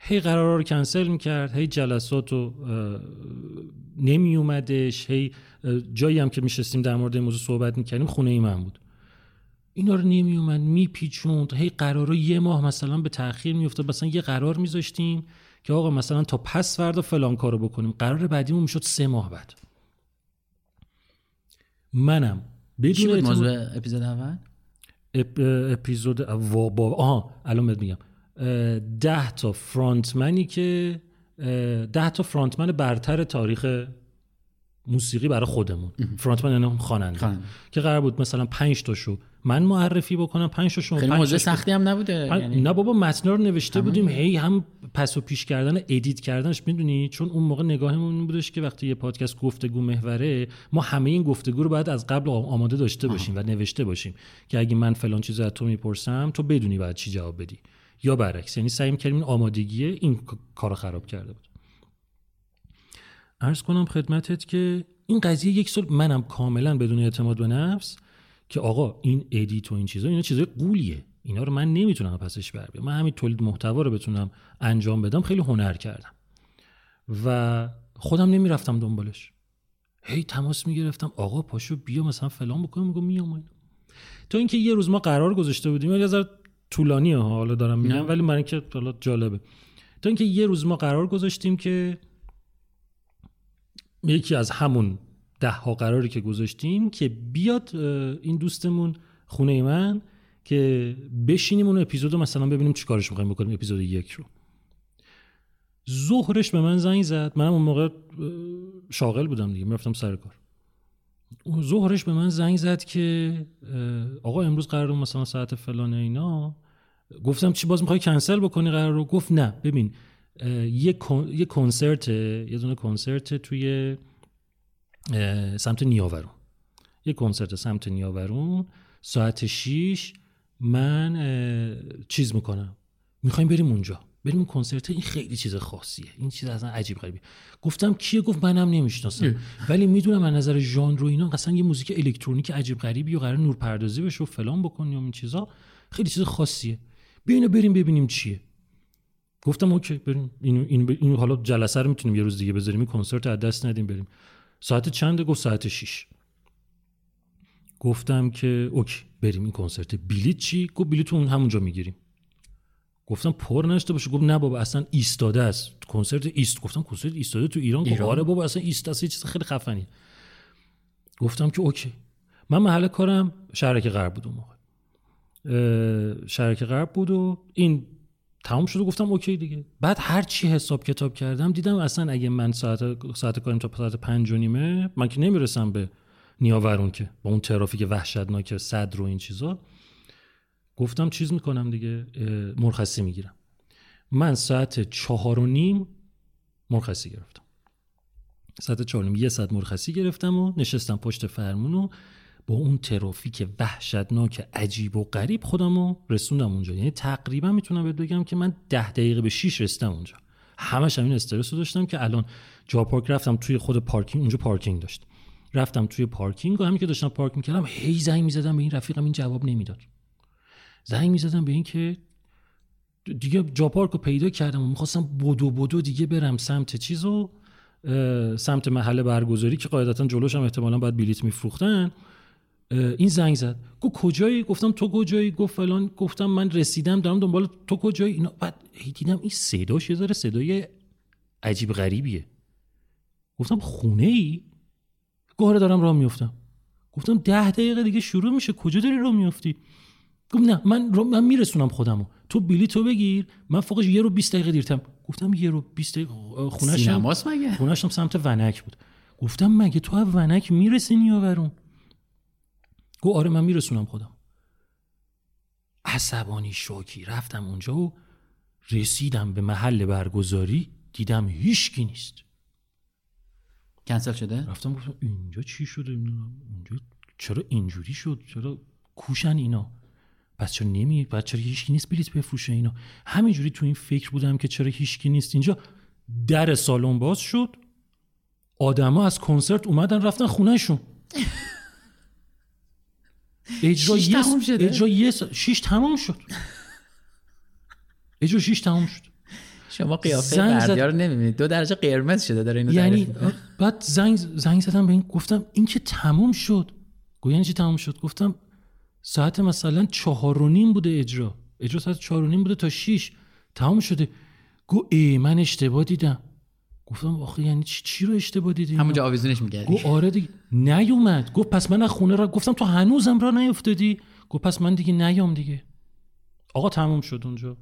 هی قرارا رو کنسل می‌کرد هی جلسات رو نمی اومدش هی جایی هم که میشستیم در مورد این موضوع صحبت می‌کردیم خونه ای من بود. اینا رو نمی اومد میپیچوند هی قرارا یه ماه مثلا به تاخیر میافتاد مثلا یه قرار میذاشتیم که آقا مثلا تا پس فردا فلان کارو بکنیم. قرار بعدیمون می‌شد سه ماه بعد. منم بدون موضوع اپیزود اول؟ اپ، اپیزود با آها الان بهت میگم. ده تا فرانتمنی که ده تا فرانتمن برتر تاریخ موسیقی برای خودمون. فرانتمن یعنی خواننده. که قرار بود مثلا 5 تاشو من معرفی بکنم 5 تاشو خیلی موضوع سختی هم نبوده یعنی. نه بابا متن رو نوشته بودیم هی هم پس و پیش کردن edit کردنش می‌دونی؟ چون اون موقع نگاهمون این بودش که وقتی یه پادکست گفتگو محوره ما همه این گفتگو رو باید از قبل آماده داشته باشیم و نوشته باشیم که اگه من فلان چیز از تو می‌پرسم تو بدونی بعد چی جواب بدی. یا برعکس یعنی سعی کردیم این آمادگی این کار خراب کرده بود. عرض کنم خدمتت که این قضیه یک سال منم کاملا بدون اعتماد به نفس که آقا این edit و این چیزا اینا چیزای غولیه. اینا رو من نمی‌تونم پسش بر بیارم من همین تولید محتوا رو بتونم انجام بدم خیلی هنر کردم. و خودم نمی‌رفتم دنبالش. هی تماس می‌گرفتم. آقا پاشو بیا مثلا فلان بکنم میگم میام. تا اینکه یه روز ما قرار گذاشته بودیم یه طولانی ها حالا دارم میگم ولی من که حالا جالبه. تا اینکه یه روز ما قرار گذاشتیم که یکی از همون ده ها قراری که گذاشتیم که بیاد این دوستمون خونه من که بشینیم اون اپیزود رو مثلا ببینیم چیکارش می‌خوایم بکنیم اپیزود یک رو. ظهرش به من زنگ زد. منم اون موقع شاغل بودم دیگه می‌رفتم سر کار. ظهرش به من زنگ زد که آقا امروز قرار مثلا ساعت فلان اینا. گفتم چی باز می‌خوای کنسل بکنی قرار رو؟ گفت نه. ببین یه یه کنسرت یه دونه کنسرت توی سمت نیاورون. یه کنسرت سمت نیاورون. ساعت 6 من چیز می‌کنم. می‌خوایم بریم اونجا. بریم اون کنسرت این خیلی چیز خاصیه. این چیز اصلا عجیب غریبی گفتم کیه؟ گفت منم نمی‌شناسم. ولی می‌دونم از نظر ژانر و اینا اصلا یه موزیک الکترونیک عجیب غریبی و قرار نورپردازی بشه و فلان بکنیم این چیزا. خیلی چیز خاصیه. بیاین بریم ببینیم چیه. گفتم اوکی بریم. اینو این, این حالا جلسه رو می‌تونیم یه روز دیگه بذاریم. این کنسرت از دست ندیم بریم. ساعت چنده؟ گفت ساعت 6 گفتم که OK بریم. این کنسرت بلیت چی؟ گفت بلیت اون همونجا می‌گیریم. گفتم پر نشده باشه. گفت نه بابا اصلا ایستاده است. کنسرت ایستاده. گفتم کنسرت ایستاده تو ایران, ایران؟ آره بابا اصلا ایستاده است. چیز خیلی خفنی گفتم که OK. من محل کارم شهرک غرب بود اون موقع. شهرک غرب بود و این تمام شد و گفتم OK دیگه. بعد هر چی حساب کتاب کردم دیدم اصلا اگه من ساعت ساعت کارم تا ساعت پنج و نیمه من که نمی‌رسم به نیاورون که با اون ترافیک وحشتناک صدر و این چیزا. گفتم چیز می‌کنم دیگه مرخصی می‌گیرم. من ساعت چهار و نیم مرخصی گرفتم. ساعت چهار نیم یه ساعت مرخصی گرفتم و نشستم پشت فرمون و با اون ترافیک وحشتناک عجیب و غریب خودم رو رسوندم اونجا. یعنی تقریبا می‌تونم بهت بگم که من ده دقیقه به 6 رسیدم اونجا. همش همین استرس رو داشتم که الان جا پارک رفتم توی خود پارکینگ اونجا پارکینگ داشت. رفتم توی پارکینگ و همین که داشتم پارک می‌کردم هی زنگ می‌زدم به این رفیقم این جواب نمی‌داد. زنگ می‌زدم به این که دیگه جا پارک رو پیدا کردم و می‌خواستم بدو بدو دیگه برم سمت چیزو سمت محل برگزاری که قاعدتا جلوش هم احتمالا باید بلیت میفروختن. این زنگ زد. گفت کجایی؟ گفتم تو کجایی؟ گفت فلان. گفتم من رسیدم دارم دنبال تو کجایی؟ اینا بعد دیدم این صداش یه ذره صدای عجیب غریبیه. گفتم خونه ای گوهره دارم راه میفتم گفتم ده دقیقه دیگه شروع میشه. کجا داری راه میفتی گفت نه من رو من میرسونم خودمو. تو تو بگیر من فوقش یه رو 20 دقیقه دیرتم. گفتم یه رو 20 دقیقه خونه‌ش مگه؟ خونه‌ش سمت ونک بود. گفتم مگه تو ونک می‌رسی نیاورون گو آره من میرسونم خودم عصبانی شوکی. رفتم اونجا و رسیدم به محل برگزاری دیدم هیچکی نیست. کنسل شده؟ رفتم گفتم اینجا چی شده؟ اونجا چرا اینجوری شد؟ چرا کوشن اینا؟ پس چرا نمی پس چرا هیچکی نیست بلیت بفروشه اینا همینجوری تو این فکر بودم که چرا هیچکی نیست. اینجا در سالن باز شد. آدما از کنسرت اومدن رفتن خونهشون. اجرا شده؟ اجرا یه شیش تموم شد. اجرا شیش تموم شد. شما قیافه بردیا رو نمی‌بینید. دو درجه قرمز شده داره اینو یعنی بعد زنگ زنگ زدم به این گفتم این که تموم شد. گویا یعنی چی تموم شد؟ گفتم ساعت مثلا چهار و نیم بوده اجرا. اجرا ساعت چهار و نیم بوده تا شیش. تموم شده. گو ای من اشتباه دیدم. گفتم آخه یعنی چی, چی رو اشتباه دیدی؟ همونجا آویزونش میگردی گفت آره دیگه. نیومد. گفت پس من از خونه را گفتم تو هنوزم را نیفتادی؟ گفت پس من دیگه نیام دیگه. آقا تموم شد اونجا.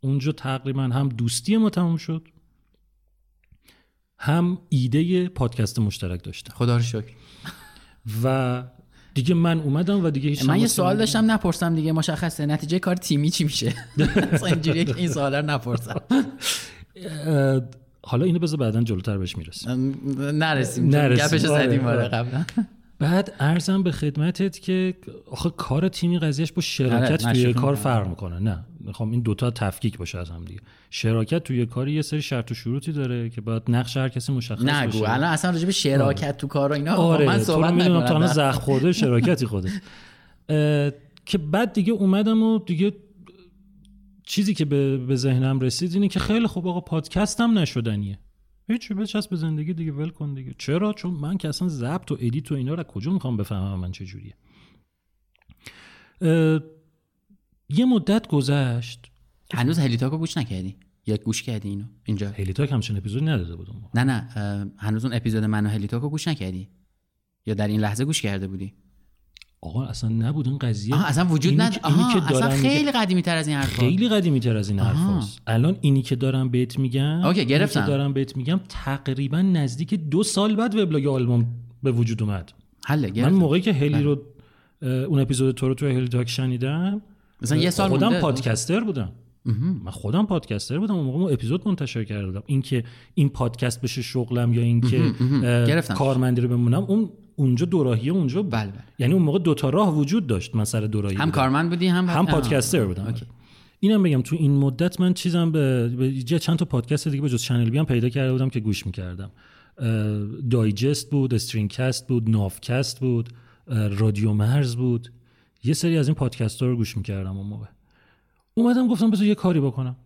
اونجا تقریبا هم دوستی ما تموم شد. هم ایده پادکست مشترک داشتم. خدا رو شکر. و دیگه من اومدم و دیگه هیچ من یه سوال داشتم نپرسم دیگه مشخصه. نتیجه کار تیمی چی میشه؟ اینجوریه که این سوال رو نپرسم. حالا اینو بذار بعدا جلوتر بهش می‌رسیم. نرسیم گپش زدیم آره, آره. قبلا. بعد ارزم به خدمتت که آخه کار تیمی قضیهش با شراکت آره، توی کار فرق می‌کنه. نه. می‌خوام این دوتا تفکیک باشه از هم دیگه. شراکت توی کاری یه سری شرط و شروطی داره که باید نقش هر کسی مشخص نه باشه. الان اصلا راجع به شراکت آره. تو کار و اینا آره. من صحبت نمی‌دونم تا زخ خورده شراکتی خوده که بعد دیگه اومدم و دیگه چیزی که به ذهنم رسید اینه که خیلی خوب آقا پادکست هم نشدنیه. هیچ بچسب به زندگی دیگه ول کن دیگه. چرا؟ چون من که اصلا ضبط و edit و اینا رو کجا می‌خوام بفهمم من چه جوریه یه مدت گذشت. هنوز هلیتاکو گوش نکردی؟ یا گوش کردی اینو؟ اینجا. هلیتاک همچین اپیزود نداده بودم. نه نه هنوز اون اپیزود منو هلیتاکو گوش نکردی؟ یا در این لحظه گوش کرده بودی؟ آقا اصلا نبود این قضیه. آها اصلا وجود ند آها اصلا خیلی قدیمی تر از این حرفا. خیلی قدیمی تر از این حرفاست. الان اینی که دارم بهت میگم اوکی گرفتم که دارم بهت میگم تقریبا نزدیک دو سال بعد وبلاگ آلبوم به وجود اومد. حله گرفتم. من موقعی که هلی بله. رو اون اپیزود تو رو تو هلی تاک شنیدم مثلا یه سال خودم پادکستر بودم. من خودم پادکستر بودم. اون موقع ما اپیزود منتشر کرده بودم اینکه این پادکست بشه شغلم یا اینکه کارمندی رو بمونم اون اونجا دوراهی اونجا بله, بله. یعنی اون موقع دوتا راه وجود داشت من سر دوراهی هم کارمند بودی هم هم پادکستر بودم. اوکی. اینم بگم تو این مدت من چیزم به, به چند تا پادکست دیگه به جز چنل بی هم پیدا کرده بودم که گوش می‌کردم. دایجست بود استرینکست بود نافکست بود رادیو مرز بود. یه سری از این پادکست ها رو گوش می‌کردم اون موقع. اومدم گفتم بذار یه کاری بکنم.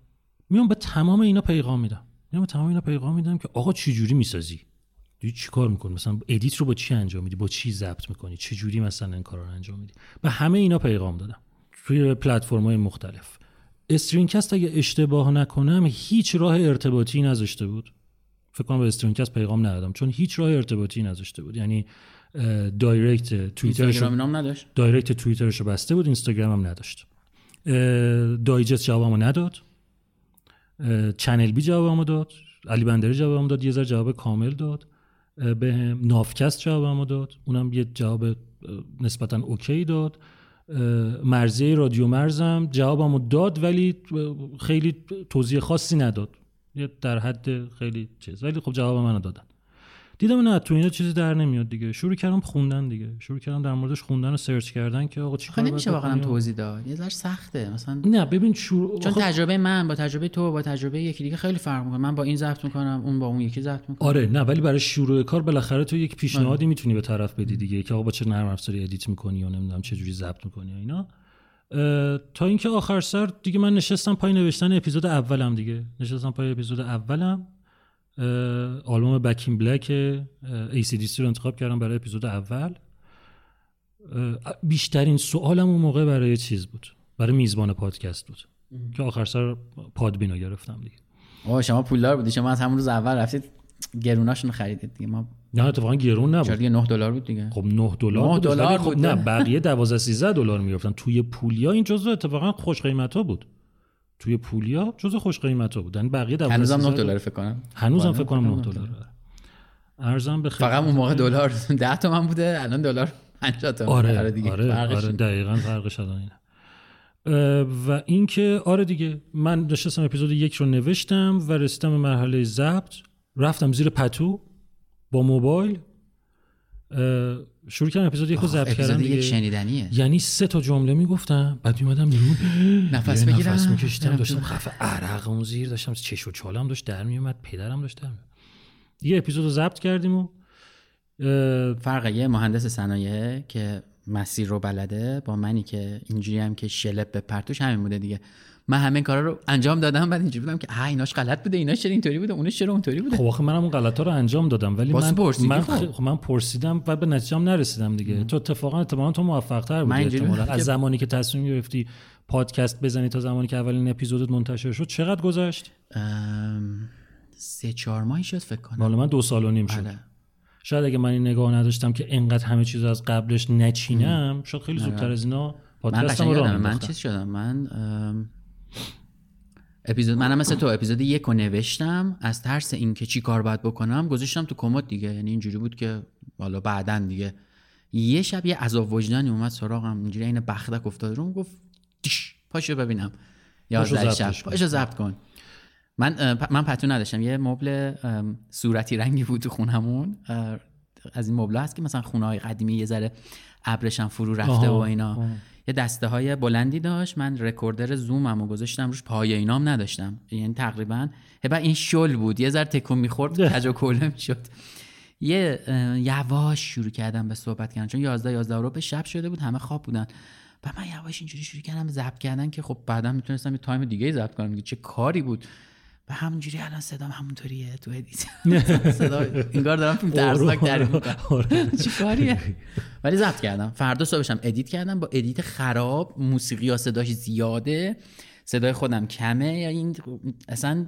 میام به تمام اینا پیغام میدم. میام به تمام اینا پیغام میدم که آقا چی جوری می‌سازی؟ چی چیکار می‌کنی؟ مثلا edit رو با چی انجام میدی؟ با چی ضبط می‌کنی؟ چه جوری مثلا این کارا رو انجام میدی؟ به همه اینا پیغام دادم. توی پلتفرم های مختلف. استرینکست اگه اشتباه نکنم هیچ راه ارتباطی نذاشته بود. فکر کنم به استرینکست پیغام ندادم چون هیچ راه ارتباطی نذاشته بود. یعنی direct توییترش نداشت؟ direct توییترش بسته بود اینستاگرام هم نداشت. دایجست جوابمو نداد. چنل بی جوابمو داد. علی بندری جوابمو داد. یه ذره جواب کامل داد. به نافکست جوابمو داد. اونم یه جواب نسبتا okay داد. اه، مرزیه رادیو مرزم جوابمو داد ولی خیلی توضیح خاصی نداد. یه در حد خیلی چیز. ولی خب جواب منو دادن. دیدم نه تو اینا چیزی در نمیاد دیگه. شروع کردم خوندن دیگه. شروع کردم در موردش خوندن و search کردن که آقا آخه چیکار نمیشه واقعا؟ توضیح داد. یه ذره سخته. مثلا نه ببین شروع چون آخه- تجربه من با تجربه تو با تجربه یکی دیگه خیلی فرق می‌کنه. من با این ضبط می‌کنم اون با اون یکی ضبط می‌کنه آره نه ولی برای شروع کار بالاخره تو یک پیشنهادی می‌تونی به طرف بدی دیگه که آقا با چه نرم افزاری ادیت می‌کنی یا نمی‌دونم چه جوری ضبط می‌کنی و اینا. تا اینکه آخر سر دیگه من نشستم پای نوشتن اپیزود اولم دیگه. نشستم پای اپیزود اولم. آلبوم بکین بلک ACDC رو انتخاب کردم برای اپیزود اول. بیشترین سوالم اون موقع برای چیز بود؟ برای میزبان پادکست بود. که آخر سر پادبین رو گرفتم دیگه. اوه شما پولدار بودی. شما از همون روز اول رفتید گروناشون خریدید دیگه. ما نه اتفاقا گرون نبود. چرا دیگه 9 دلار بود دیگه. خب 9 دلار 9 بود. دلار خب بود. نه بقیه 12 13 دلار می‌گرفتن. توی پولیا این جزو اتفاقا خوش قیمت ها بود. توی پولیا جزو خوش قیمت ها بود یعنی بقیه 12 هنوزم 9 13 دلار فکر کنم. هنوزم آره، فکر کنم 9 نه دلار. ارزم به فقط اون موقع دلار 10 تومن بوده الان دلار 50 تومن. آره دیگه آره فرقش آره اینه. دقیقا فرقش الان اینه. و اینکه آره دیگه من نشستم اپیزود یک رو نوشتم و رسیدم به مرحله ضبط. رفتم زیر پتو با موبایل. شروع کردم اپیزود یک رو ضبط کردم دیگه. شنیدنیه. یعنی سه تا جمله می‌گفتم بعد میومدم بیرون. نفس بگیرم. نفس میکشیدم داشتم. خفه عرق اون زیر داشتم چش و چالم داشت در میومد پدرم داشت در یه اپیزود رو ضبط کردیم و فرق یه مهندس صنایع که مسیر رو بلده با منی که اینجوری هم که شلپ به پرتوش همین بوده دیگه. من همه کارا رو انجام دادم بعد اینجوری بودم که ها ایناش غلط بوده ایناش چرا اینطوری بوده اونش چرا اونطوری بوده. خب آخه منم اون غلطا رو انجام دادم ولی من من, خب. خ- خب من پرسیدم و به نتیجه نرسیدم دیگه. تو اتفاقا اتفاقا تو موفق تر من بودی از زمانی که تصمیم گرفتی پادکست بزنی تا زمانی که اولین اپیزودت منتشر شد چقدر گذشت؟ ام، سه چهار ماهی شد فکر کنم. من دو سال و نیم شد. بله. شاید اگه من این نگاه نداشتم که انقدر همه چیز از قبلش نچینم شاید خیلی زودتر از اینا من پادکستم من مینداختم. چیز شدم من اپیزود منم مثل تو اپیزود یک رو نوشتم. از ترس اینکه چی کار باید بکنم گذاشتم تو کمد دیگه. یعنی اینجوری بود که حالا بعدا دیگه. یه شب یه عذاب وجدانی اومد سراغم. اینجوری این بختک افتاد رو گفت دیش پاشو ببینم. ضبطش شب. پاشو ضبط کن. من من پتو نداشتم. یه مبل صورتی رنگی بود تو خونمون. از این مبل هست که مثلا خونه های قدیمی یه ذره ابرش هم فرو رفته آها، و اینا. آها. یه دسته های بلندی داشت. من رکوردر زومم و گذاشتم روش پایه اینام نداشتم. یعنی تقریبا بعد این شل بود. یه ذره تکون می‌خورد کج و کوله می‌شد. یه یواش شروع کردم به صحبت کردن. چون 11 11 رو به شب شده بود همه خواب بودن. و من یواش اینجوری شروع کردم ضبط کردن که خب بعدا می‌تونستم یه time دیگه ضبط کنم. دیگه چه کاری بود؟ و همونجوری الان صدام همونطوریه تو edit. صدا انگار دارم فیلم ترسناک تعریف می‌کنم چی کاریه ولی ضبط کردم. فردا صبحشم edit کردم. با edit خراب موسیقی ها صداش زیاده صدای خودم کمه یا این اصلا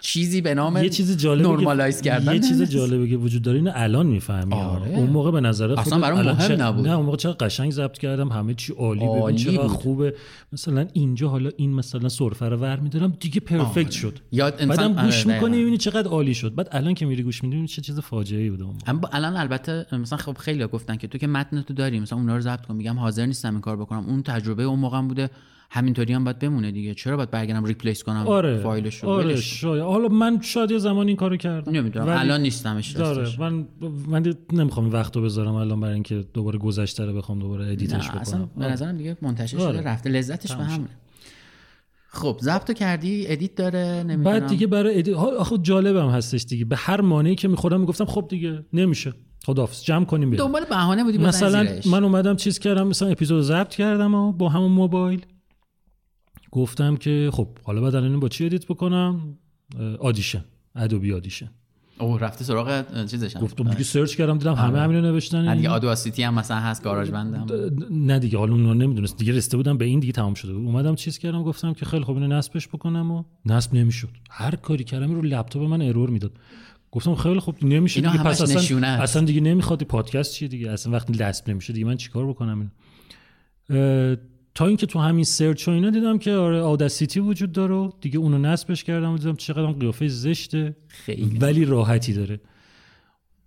چیزی به نام یه چیز normalize کردن یه چیز. جالبه که وجود داره اینو الان می‌فهمی آره. اون موقع به نظر اصلا برام مهم چه- نبود. نه اون موقع چقدر قشنگ ضبط کردم همه چی عالی عالی چقدر بود. خوبه مثلا اینجا حالا این مثلا سرفه رو ور میدارم دیگه perfect شد یاد انسان- بعدم آره، گوش می‌کنی دقیقاً. می‌بینی چقدر عالی شد بعد الان که میری گوش میدی چه چیز فاجعه ای بوده اون الان البته مثلا خب خیلی گفتن که تو که متن تو داری مثلا اونا رو ضبط کن میگم حاضر نیستم این کار بکنم اون تجربه اون موقع بوده همینطوری هم باید بمونه دیگه. چرا باید برگردم replace کنم آره فایلش رو آره. شاید. حالا من شاید یه زمان این کارو کردم. نمی‌دونم. ولی- الان نیستمش داره. من من نمی‌خوام این وقت رو بذارم الان برای اینکه دوباره گذشته رو بخوام دوباره edit ش نه اصلا بکنم به نظرم دیگه منتشر آره. شده رفته. لذتش به همونه. خب ضبط کردی؟ edit داره؟ نمی‌دونم. بعد دیگه برای edi... ها- آخه جالبم هستش دیگه. به هر مانعی که می‌خورم می‌گفتم خب دیگه نمیشه. خدافظ جمع کنیم بریم دنبال بهانه بودی مثلا. من اومدم چیز کردم مثلا اپیزود ضبط کردم و با همون موبایل گفتم که خب حالا بعد الان با چی edit بکنم؟ Audition Adobe Audition. اوه رفته سراغ چیزش. گفتم دیگه search کردم دیدم همه همینو نوشتن. دیگه Audacity هم مثلا هست GarageBand م. نه دیگه حالا اون نمی‌دونست. دیگه رسیده بودم به این دیگه تمام شده بود. اومدم چیز کردم گفتم که خیلی خوب اینو نصبش بکنم و نصب نمی‌شد. هر کاری کردم رو لپتاپ من ارور می‌داد. گفتم خیلی خوب نمیشه دیگه پس اصلا نشونه است. اصلا دیگه نمی‌خواد پادکست چیه دیگه؟ اصلا وقتی نصب نمیشه دیگه من چیکار بکنم اینو؟ تا اینکه تو همین سرچ و اینا دیدم که آره آداسیتی وجود داره و دیگه اونو نصبش کردم و دیدم چقدر قیافه زشته خیلی. ولی راحتی داره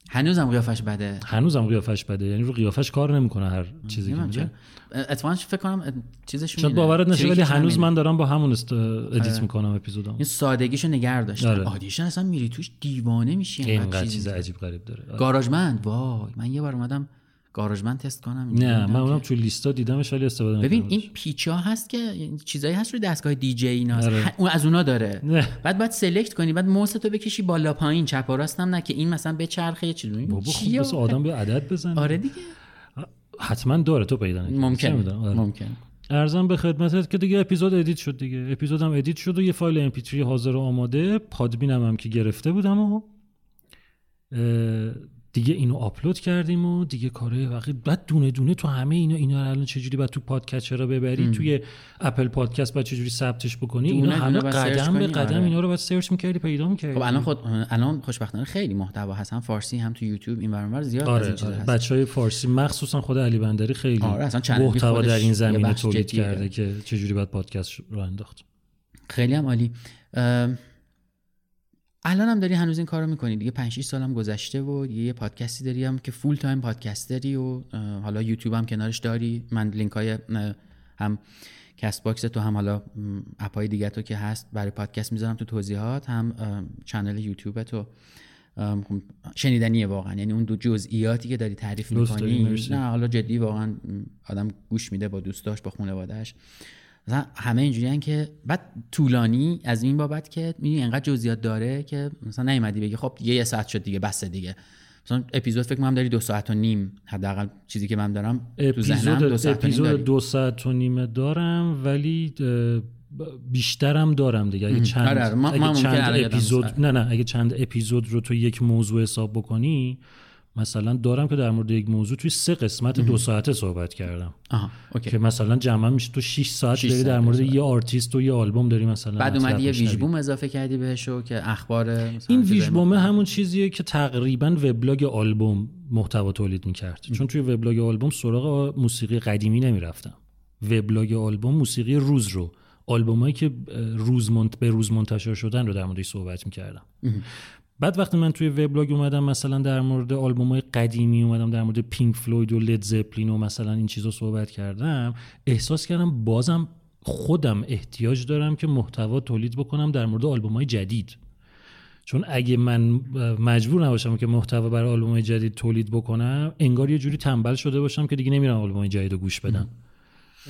هنوزم قیافش بده هنوزم قیافش بده یعنی رو قیافش کار نمی‌کنه هر چیزی که. اتفاقا فکر کنم چیزشون شاید. باورت نشه ولی هنوز. من دارم با همون است edit آره. می‌کنم اپیزودام این سادگیشو نگر داشتن آره. Audition اصلا میری توش دیوانه میشی اینقدر چیز. عجیب غریب داره آره. GarageBand وای من یه بار اومدم GarageBand test کنم نه من اونم تو لیستا دیدمش ولی استفاده ببین. این پیچا هست که چیزایی هست روی دستگاه دی جی اینا. آره. اون از اونا داره نه. بعد باید select کنی بعد موس تو بکشی بالا پایین چپ و راست هم نه که این مثلا به چرخه یه چیزی بابا چیه بس آدم به عدد بزنه آره دیگه حتما داره تو پیدا ممکن. آره. ممکن عرضم به خدمتت که دیگه اپیزود edit شد دیگه اپیزودم ادیت شد و یه فایل MP3 حاضر و آماده پادبینم هم که گرفته بودم و دیگه اینو آپلود کردیم و دیگه کاره وقتی بعد دونه دونه تو همه اینا اینا رو الان چجوری بعد تو پادکست را ببری؟ توی Apple Podcast بعد چجوری ثبتش بکنی؟ اینا همه قدم به قدم آره. اینا رو باید search می‌کردی پیدا می‌کردی. خب الان خود الان خوشبختانه خیلی محتوا هست هم فارسی هم تو یوتیوب این ور زیاد از آره, این چیزا آره. هست. بچه های فارسی مخصوصا خود علی بندری خیلی آره، اصلا محتوا در این زمینه تولید. کرده که چجوری باید پادکست رو انداخت. خیلی هم عالی. ام، الان هم داری هنوز این کارو می‌کنی دیگه؟ 5 6 سالم گذشته و یه پادکستی داری هم که full time پادکستری و حالا یوتیوب هم کنارش داری. من لینک های هم Castbox تو هم حالا اپای دیگه تو که هست برای پادکست می‌ذارم تو توضیحات هم چنل یوتیوب تو. خب، شنیدنیه واقعا. یعنی اون دو جزئیاتی که داری تعریف می‌کنی. نه حالا جدی واقعا آدم گوش میده با دوستاش با خانواده‌اش. مثلا همه اینجوریان که بعد طولانی از این بابت که می‌دونی انقدر جزئیات داره که مثلا نیومدی بگی خب یه, یه ساعت شد دیگه بس دیگه مثلا اپیزود فکر کنم داری دو ساعت و نیم حداقل چیزی که من دارم تو ذهنم دو اپیزود ساعت و نیم اپیزود داری. دو ساعت و نیمه دارم ولی بیشترم دارم دیگه اگه چند آره، آره. ما- اگه چند اپیزود. نه نه اگه چند اپیزود رو تو یک موضوع حساب بکنی مثلا دارم که در مورد یک موضوع توی سه قسمت دو ساعته صحبت کردم. آها okay. که مثلا جمع میشه تو 6 ساعت شیش داری در ساعت مورد صحبت. یه آرتیست و یه آلبوم داری مثلا بعد اومدی یه. ویژبوم اضافه کردی بهشو که اخبار این ویژبومه. همون چیزیه که تقریبا وبلاگ آلبوم محتوا تولید می‌کرد. چون توی وبلاگ آلبوم سراغ موسیقی قدیمی نمی‌رفتم. وبلاگ آلبوم موسیقی روز رو آلبومایی که روز منت... به روز منتشر شدن رو در موردش صحبت می‌کردم. بعد وقتی من توی وبلاگ اومدم مثلا در مورد آلبومای قدیمی اومدم در مورد پینک فلوید و لید زپلین و مثلا این چیزا صحبت کردم احساس کردم بازم خودم احتیاج دارم که محتوا تولید بکنم در مورد آلبومای جدید. چون اگه من مجبور نباشم که محتوا برای آلبوم جدید تولید بکنم انگار یه جوری تنبل شده باشم که دیگه نمیرم آلبوم جدید رو گوش بدم.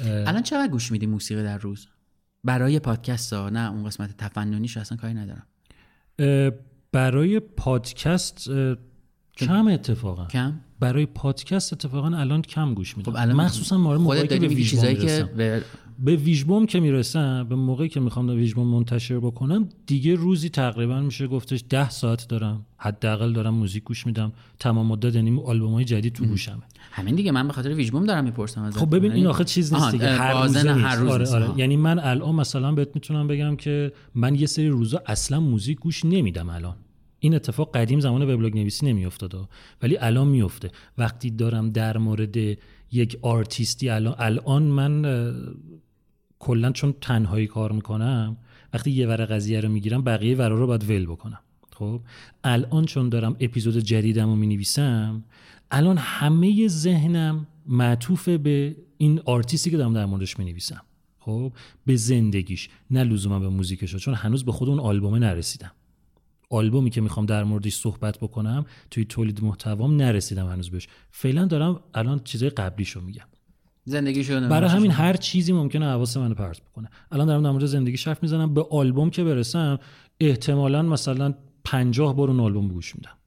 الان چقدر گوش میدی موسیقی در روز؟ برای پادکست ها؟ نه اون قسمت تفننیش اصلا کاری ندارم. برای پادکست کم اتفاقا. کم؟ برای پادکست اتفاقا الان کم گوش میدم. خب الان مخصوصا مورد موقعی که به چیزایی که به به ویژبوم که می‌رسم به موقعی که می‌خوام ویژبوم منتشر بکنم دیگه روزی تقریبا میشه گفتش ده ساعت دارم. حداقل دارم موزیک گوش میدم. تمام مدت یعنی آلبوم های جدید تو گوشمه. همین دیگه. من به خاطر ویژبوم دارم می‌پرسم ازت. خب ببین این آخه چیز نیست دیگه. هر نیست هر روز آره. آره. یعنی من الان مثلا بهت می‌تونم بگم که من یه سری روزا اصلا موزیک گوش نمیدم الان. این اتفاق قدیم زمان وبلاگ نویسی نمیافتاد. ولی الان میفته وقتی دارم در مورد یک آرتیستی الان الان من کلا چون تنهایی کار می‌کنم وقتی یه ور قضیه رو می‌گیرم بقیه ورا رو باید ول بکنم. خب؟ الان چون دارم اپیزود جدیدم رو می‌نویسم الان همه ذهنم معطوف به این آرتیستی که دارم در موردش می‌نویسم. خب؟ به زندگیش نه لزوما به موزیکش چون هنوز به خود اون آلبومه نرسیدم. آلبومی که می‌خوام در موردش صحبت بکنم توی تولید محتوام نرسیدم هنوز بهش. فعلا دارم الان چیزای قبلیشو میگم. زندگی شده برای همین هر چیزی ممکنه حواس منو پرت بکنه. الان دارم در مورد زندگی حرف می‌زنم. به آلبوم که برسم احتمالا مثلا پنجاه بار اون آلبوم گوش میدم.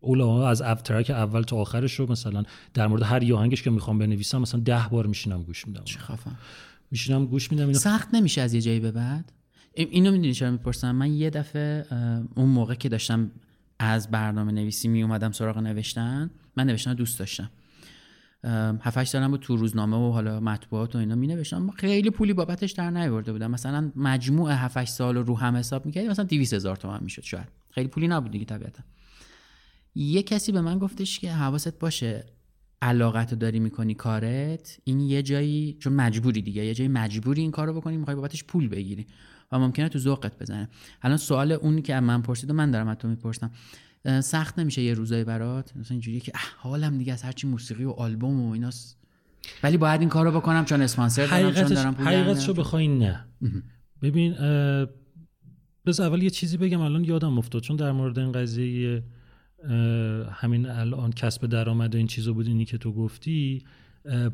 اولا از اف ترک اول تا آخرش رو مثلا در مورد هر یه آهنگش که می‌خوام بنویسم مثلا ده بار میشینم گوش میدم. خفن. میشینم گوش میدم اینو سخت نمیشه از یه جایی به بعد؟ اینو می‌دونی چرا می‌پرسم؟ من یه دفعه اون موقع که داشتم از برنامه نویسی می سراغ نوشتن من نوشتن دوست داشتم. اه، هفت هشت سالم بود تو روزنامه و حالا مطبوعات و اینا می نوشتم. خیلی پولی بابتش در نیورده بودم. مثلا مجموع 7 8 سال رو هم حساب می‌کردی مثلا 200 هزار تومن می‌شد شاید. خیلی پولی نبود دیگه طبیعتا. یه کسی به من گفتش که حواست باشه علاقت رو داری می‌کنی کارت این یه جایی چون مجبوری دیگه یه جایی مجبوری این کار رو بکنی می‌خوای بابتش پول بگیری. و ممکنه تو ذوقت بزنه. الان سوال اون که من پرسید و من دارم از تو می‌پرسم. سخت نمیشه یه روزایی برات؟ مثلا اینجوریه که حالم دیگه از هرچی موسیقی و آلبوم و ایناست ولی باید این کارو بکنم چون اسپانسر دارم چون دارم حقیقتشو. بخوای نه. ببین بذار اول یه چیزی بگم الان یادم افتاد. چون در مورد این قضیه همین الان کسب درآمد و این چیزا بود اینی که تو گفتی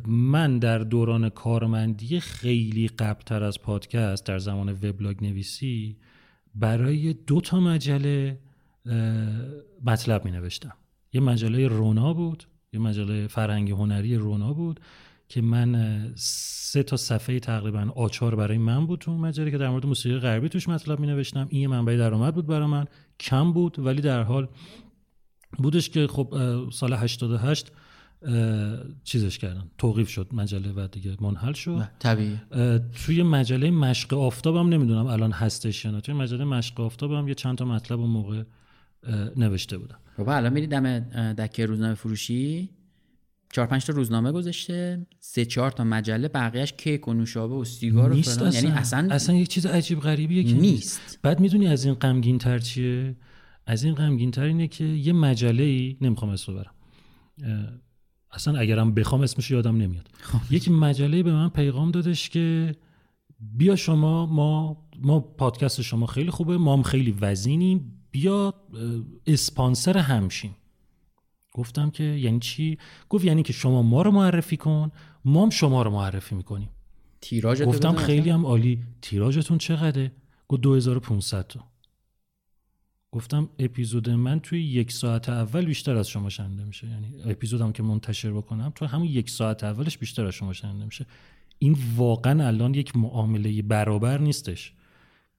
من در دوران کارمندی خیلی قبلتر از پادکست در زمان وبلاگ نویسی برای دو تا مجله مطلب می نوشتم یه مجله رونا بود یه مجله فرهنگ هنری رونا بود که من سه تا صفحه تقریبا آچار برای من بود تو مجله که در مورد موسیقی غربی توش مطلب می نوشتم این یه منبع درآمد بود برای من. کم بود ولی در حال بودش که خب سال 88 اه، چیزش کردن. توقیف شد مجله و دیگه منحل شد. طبیعی. توی مجله مشق آفتابم نمی‌دونم الان هستش یا نه. توی مجله مشق آفتابم یه چند تا مطلب اون موقع نوشته بودم. بابا الان میری دم دکه روزنامه فروشی. چهار پنج تا روزنامه گذاشته. سه چهار تا مجله بقیهش کیک و نوشابه و سیگار و نیست فلان. اصلا یعنی اصلا. اصلا یک چیز عجیب غریبیه که نیست. بعد می‌دونی از این غمگین تر چیه؟ از این غمگین تر اینه که یه مجله ای نمی‌خوام اسمو برم اه، اصلا اگرم بخوام اسمش یادم نمیاد. یک مجله به من پیغام دادش که بیا شما ما ما پادکست شما خیلی خوبه ما هم خیلی وزینیم بیا اسپانسر همشیم. گفتم که یعنی چی؟ گفت یعنی که شما ما رو معرفی کن ما هم شما رو معرفی می‌کنیم. تیراژ گفتم خیلی هم عالی. تیراژتون چقدره؟ گفت 2500 تا. گفتم اپیزود من توی یک ساعت اول بیشتر از شما شنیده میشه. یعنی اپیزودم که منتشر بکنم تو همون یک ساعت اولش بیشتر از شما شنیده میشه. این واقعا الان یک معامله برابر نیستش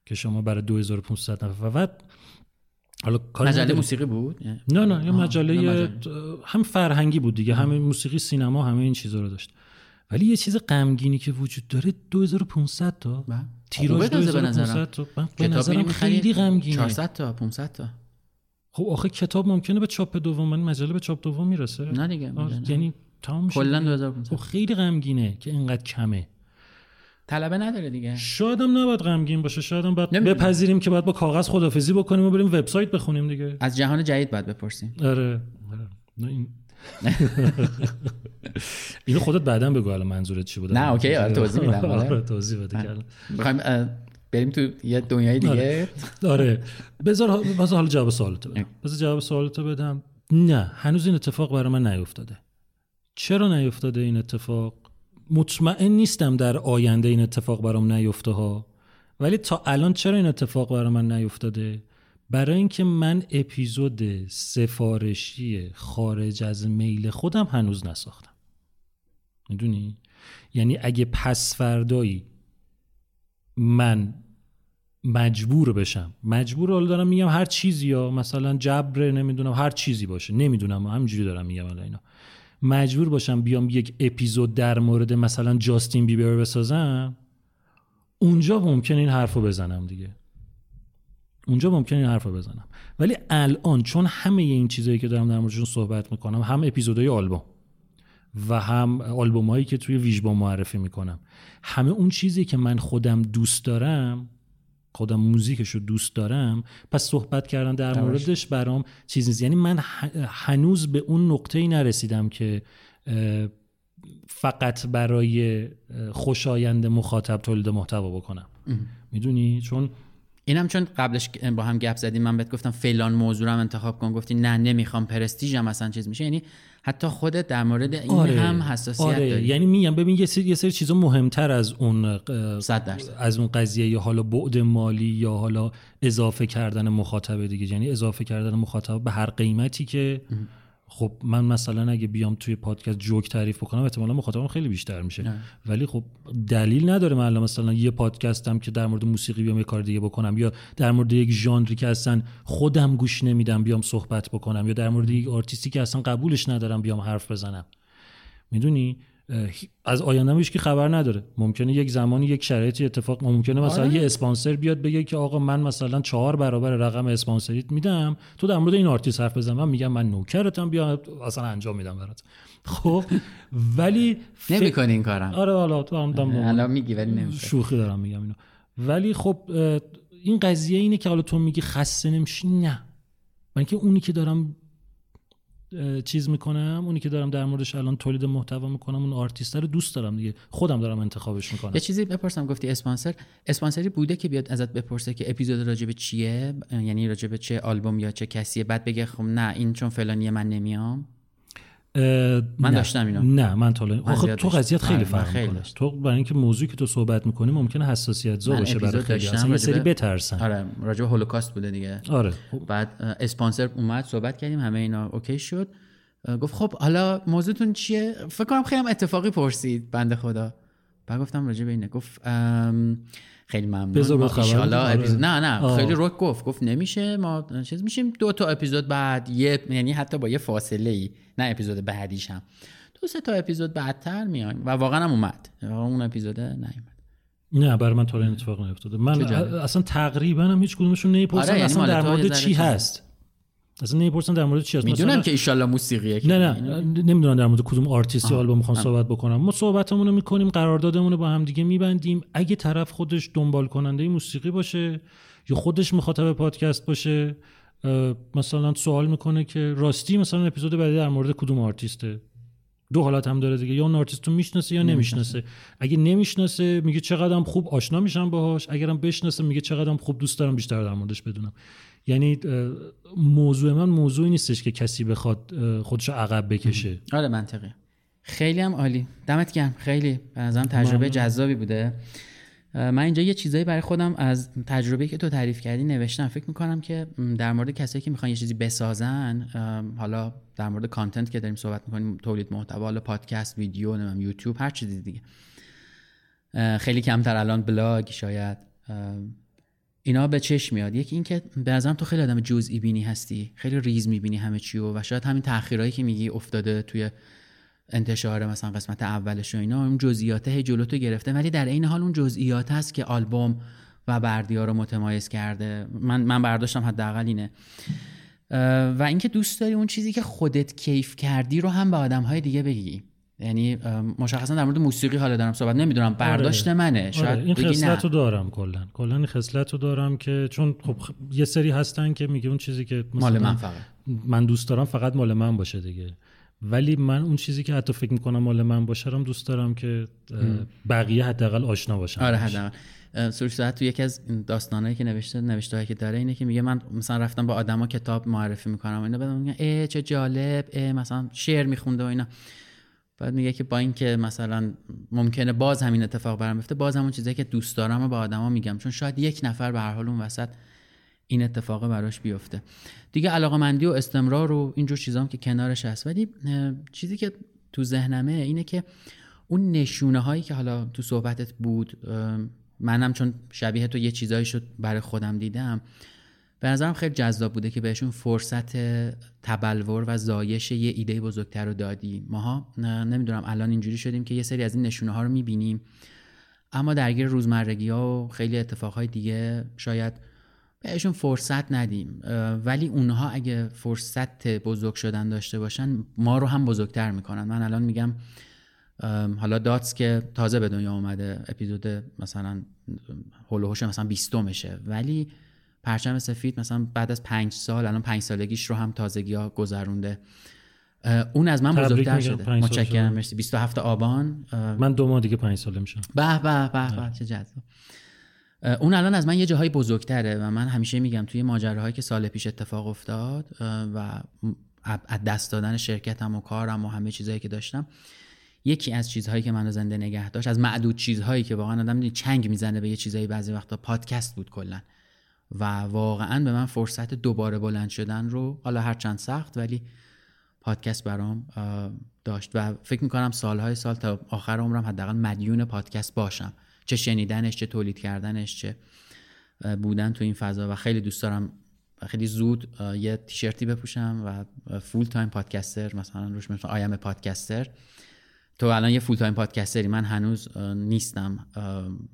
که شما برای 2500 نفر. و بعد حالا مجله. موسیقی بود؟ نه نه یه مجله, مجله. هم فرهنگی بود دیگه. همه موسیقی سینما همه این چیزا رو داشت. ولی یه چیز غمگینی که وجود داره 2500 تا بله. تیراژ تازه به 2500 نظرم. تا من به نظرم خیلی غمگینه 400 تا 500 تا خب آخه کتاب ممکنه به چاپ دوم من مجله به چاپ دوم می‌رسه نه دیگه،. یعنی تمام کلا دیگه. 2500 خب خیلی غمگینه که اینقدر کمه طلبه نداره دیگه شاید هم نباید غمگین باشه شاید هم باید نمی‌دونم. بپذیریم که باید با کاغذ خدافزی بکنیم و بریم وبسایت بخونیم دیگه از جهان جدید باید بپرسیم آره آره. نه این اینو خودت بعدا بگو الان منظورت چی بود نه، اوکی، آره، توضیح میدم، آره. آره توضیح بده. می‌خوایم بریم تو یه دنیای دیگه؟ آره. بذار بذار حالا جواب سوالتو بدم. بذار جواب سوالتو بدم. نه هنوز این اتفاق برای من نیفتاده. چرا نیفتاده این اتفاق؟ مطمئن نیستم در آینده این اتفاق برام نیفته ها. ولی تا الان چرا این اتفاق برای من نیفتاده؟ برای اینکه من اپیزود سفارشی خارج از میل خودم هنوز نساختم. می‌دونی؟ یعنی اگه پس فردایی من مجبور بشم مجبور حالا دارم میگم هر چیزی یا مثلا جبر نمی‌دونم هر چیزی باشه. نمی‌دونم همینجوری دارم میگم الان اینا. مجبور باشم بیام یک اپیزود در مورد مثلا جاستین بیبر بسازم اونجا ممکن این حرفو بزنم دیگه. اونجا ممکن این حرفو بزنم. ولی الان چون همه این چیزایی که دارم در موردشون صحبت می‌کنم هم اپیزودهای آلبوم و هم آلبوم هایی که توی ویژبا معرفی می‌کنم همه اون چیزی که من خودم دوست دارم خودم موزیکش رو دوست دارم پس صحبت کردن در موردش برام چیز نیست. یعنی من هنوز به اون نقطه ای نرسیدم که فقط برای خوشایند مخاطب تولید محتوا بکنم. می‌دونی؟ چون اینم چون قبلش با هم گپ زدیم من بهت گفتم فلان موضوع رو هم انتخاب کن گفتی نه نمی‌خوام پرستیژم مثلا چیز میشه یعنی حتی خودت در مورد این هم حساسیت آره. داری یعنی میگم ببین یه سری, یه سری چیزا مهمتر از اون. از اون قضیه یا حالا بعد مالی یا حالا اضافه کردن مخاطب دیگه یعنی اضافه کردن مخاطب به هر قیمتی که خب من مثلا اگه بیام توی پادکست جوک تعریف بکنم احتمالا مخاطبم خیلی بیشتر میشه. ولی خب دلیل نداره من مثلا یه پادکستم که در مورد موسیقی بیام یه کار دیگه بکنم یا در مورد یک ژانری که اصلا خودم گوش نمیدم بیام صحبت بکنم یا در مورد یک آرتیستی که اصلا قبولش ندارم بیام حرف بزنم. می‌دونی؟ از آینده هیچ کی خبر نداره. ممکنه یک زمانی یک شرایطی اتفاق ممکنه مثلا یه اسپانسر بیاد بگه که آقا من مثلا چهار برابر رقم اسپانسریت میدم تو در مورد این آرتیست حرف بزن. من میگم من نوکرتم بیا اصلا انجام میدم برات. خب ولی فکر- نمی‌کنی این کارم. آره حالا تو هم الان میگی ولی نمی‌کنی شوخی دارم میگم اینو. ولی خب این قضیه اینه که حالا تو میگی خسته نمیشی؟ نه. من که اونی که دارم چیز می‌کنم اونی که دارم در موردش الان تولید محتوا می‌کنم اون آرتیست رو دوست دارم دیگه. خودم دارم انتخابش می‌کنم. یه چیزی بپرسم گفتی اسپانسر. اسپانسری بوده که بیاد ازت بپرسه که اپیزود راجب چیه؟ یعنی راجب چه آلبوم یا چه کسیه؟ بعد بگه خب نه این چون فلانیه من نمیام. من نه. داشتم اینو. نه من تا زیاد تو. قضیت خیلی آره، فرق خیلی می‌کنه. تو برای اینکه موضوعی که تو صحبت می‌کنی ممکنه حساسیت زا باشه برای خیلی اصلا یه سری بترسن آره راجب هولوکاست بوده دیگه آره خب. بعد اسپانسر اومد صحبت کردیم همه اینا اوکی شد گفت خب حالا موضوعتون چیه فکر کنم خیلی هم اتفاقی پرسید بنده خدا بعد گفتم راجع به اینه گفت خیلی ممنون بذار بدم. آره. اپیزود نه نه آه. خیلی رک گفت گفت نمیشه ما چیز میشیم دو تا اپیزود بعد یه یعنی حتی با یه فاصله ای نه اپیزود بعدیش هم دو سه تا اپیزود بعدتر میایم و واقعا هم اومد اون اپیزود نیومد نه برای من تا الان اتفاق نیفتاده من. اصلا تقریبا هم هیچ کدومشون نمی‌پرسن آره، یعنی اصلا در مورد چی. هست اصلا نمی‌پرسن در مورد چی هست. می‌دونم مثلا- که ایشالله موسیقیه که نه نه نمی‌دونم در مورد کدوم آرتیستی آلبوم می‌خوام. صحبت بکنم. ما صحبتمون رو می‌کنیم قراردادمون رو با هم دیگه میبندیم. اگه طرف خودش دنبال کننده موسیقی باشه یا خودش مخاطب پادکست باشه مثلا سوال می‌کنه که راستی مثلا اپیزود بعدی در مورد کدوم آرتیسته؟ دو حالت هم داره دیگه یا اون آرتیست رو می‌شناسه یا نمی‌شناسه. اگه نمی‌شناسه میگه چقدرم خوب آشنا میشم باهاش. اگرم بشناسه میگه چقدرم خوب دوست دارم بیشتر در موردش بدونم. یعنی موضوع من موضوعی نیستش که کسی بخواد خودش عقب بکشه. آره منطقی. خیلی هم عالی. دمت گرم. خیلی. به نظرم تجربه. جذابی بوده. من اینجا یه چیزایی برای خودم از تجربه که تو تعریف کردی نوشتم. فکر می‌کنم که در مورد کسایی که می‌خوان یه چیزی بسازن حالا در مورد content که داریم صحبت می‌کنیم تولید محتوا حالا پادکست ویدیو نمی‌دونم یوتیوب هر چیزی دیگه. خیلی کمتر الان بلاگ شاید. اینا به چشم میاد. یکی اینکه به نظرم تو خیلی آدم جزئی بینی هستی. خیلی ریز می‌بینی همه چی و شاید همین تاخیرایی که میگی افتاده توی انتشار مثلا قسمت اولش و اینا اون جزئیات هی جلوتو گرفته ولی در این حال اون جزئیات هست که آلبوم و بردیا رو متمایز کرده. من من برداشتم حداقل اینه. و اینکه دوست داری اون چیزی که خودت کیف کردی رو هم به آدم های دیگه بگی. یعنی مشخصا در مورد موسیقی حالا دارم صحبت نمی‌دونم برداشت منه. شاید آره این بگی نه. خصلت رو دارم کلا. کلا این خصلت رو دارم که چون خب یه سری هستن که میگه اون چیزی که مال من فقط من دوست دارم فقط مال من باشه دیگه. ولی من اون چیزی که حتی فکر می‌کنم مال من باشه رو دوست دارم که بقیه حداقل آشنا باشن. آره. حداقل. سروش ساعت تو یکی از داستانایی که نوشته نوشته که داره اینه که میگه من مثلا رفتم با آدما کتاب معرفی می‌کنم و اینا بعد میگن ای چه جالب ای مثلا شعر میخونده و اینا. بعد میگه که با اینکه مثلا ممکنه باز همین اتفاق برام بیفته باز همون چیزایی که دوست دارم و با آدما میگم. چون شاید یک نفر به هر حال اون وسط این اتفاق براش بیفته. دیگه علاقه مندی و استمرار و اینجور چیزام که کنارش هست. ولی چیزی که تو ذهنمه اینه که اون نشونه هایی که حالا تو صحبتت بود منم چون شبیه تو یه چیزایی شد برای خودم دیدم به نظرم خیلی جذاب بوده که بهشون فرصت تبلور و زایش یه ایده بزرگتر رو دادی. ماها نمی‌دونم الان اینجوری شدیم که یه سری از این نشونه ها رو می‌بینیم. اما درگیر روزمرگی ها و خیلی اتفاقهای دیگه شاید بهشون فرصت ندیم. ولی اونها اگه فرصت بزرگ شدن داشته باشن ما رو هم بزرگتر می‌کنن. من الان میگم حالا داتس که تازه به دنیا اومده اپیزود مثلا هولوهوش مثلا بیستمشه. ولی پرچم سفید مثلا بعد از پنج سال الان پنج سالگیش رو هم تازگی ها گذرونده. اون از من بزرگتر شده. متشکرم. مرسی. 27 آبان. من دو ماه دیگه پنج ساله میشم. به به به به. چه جذاب. اون الان از من یه جاهای بزرگتره و من همیشه میگم توی ماجراهایی که سال پیش اتفاق افتاد و از دست دادن شرکتم و کارم و همه چیزهایی که داشتم یکی از چیزهایی که منو زنده نگه داشت از معدود چیزهایی که واقعا آدم چنگ می‌زنه به یه چیزهایی بعضی وقتا پادکست بود کلا. و واقعا به من فرصت دوباره بلند شدن رو حالا هرچند سخت ولی پادکست برام داشت. و فکر می‌کنم سالهای سال تا آخر عمرم حداقل مدیون پادکست باشم. چه شنیدنش چه تولید کردنش چه بودن تو این فضا. و خیلی دوست دارم خیلی زود یه تیشرتی بپوشم و full-time podcaster مثلا روش مثلا I'm podcaster تو الان یه full-time podcaster ی من هنوز نیستم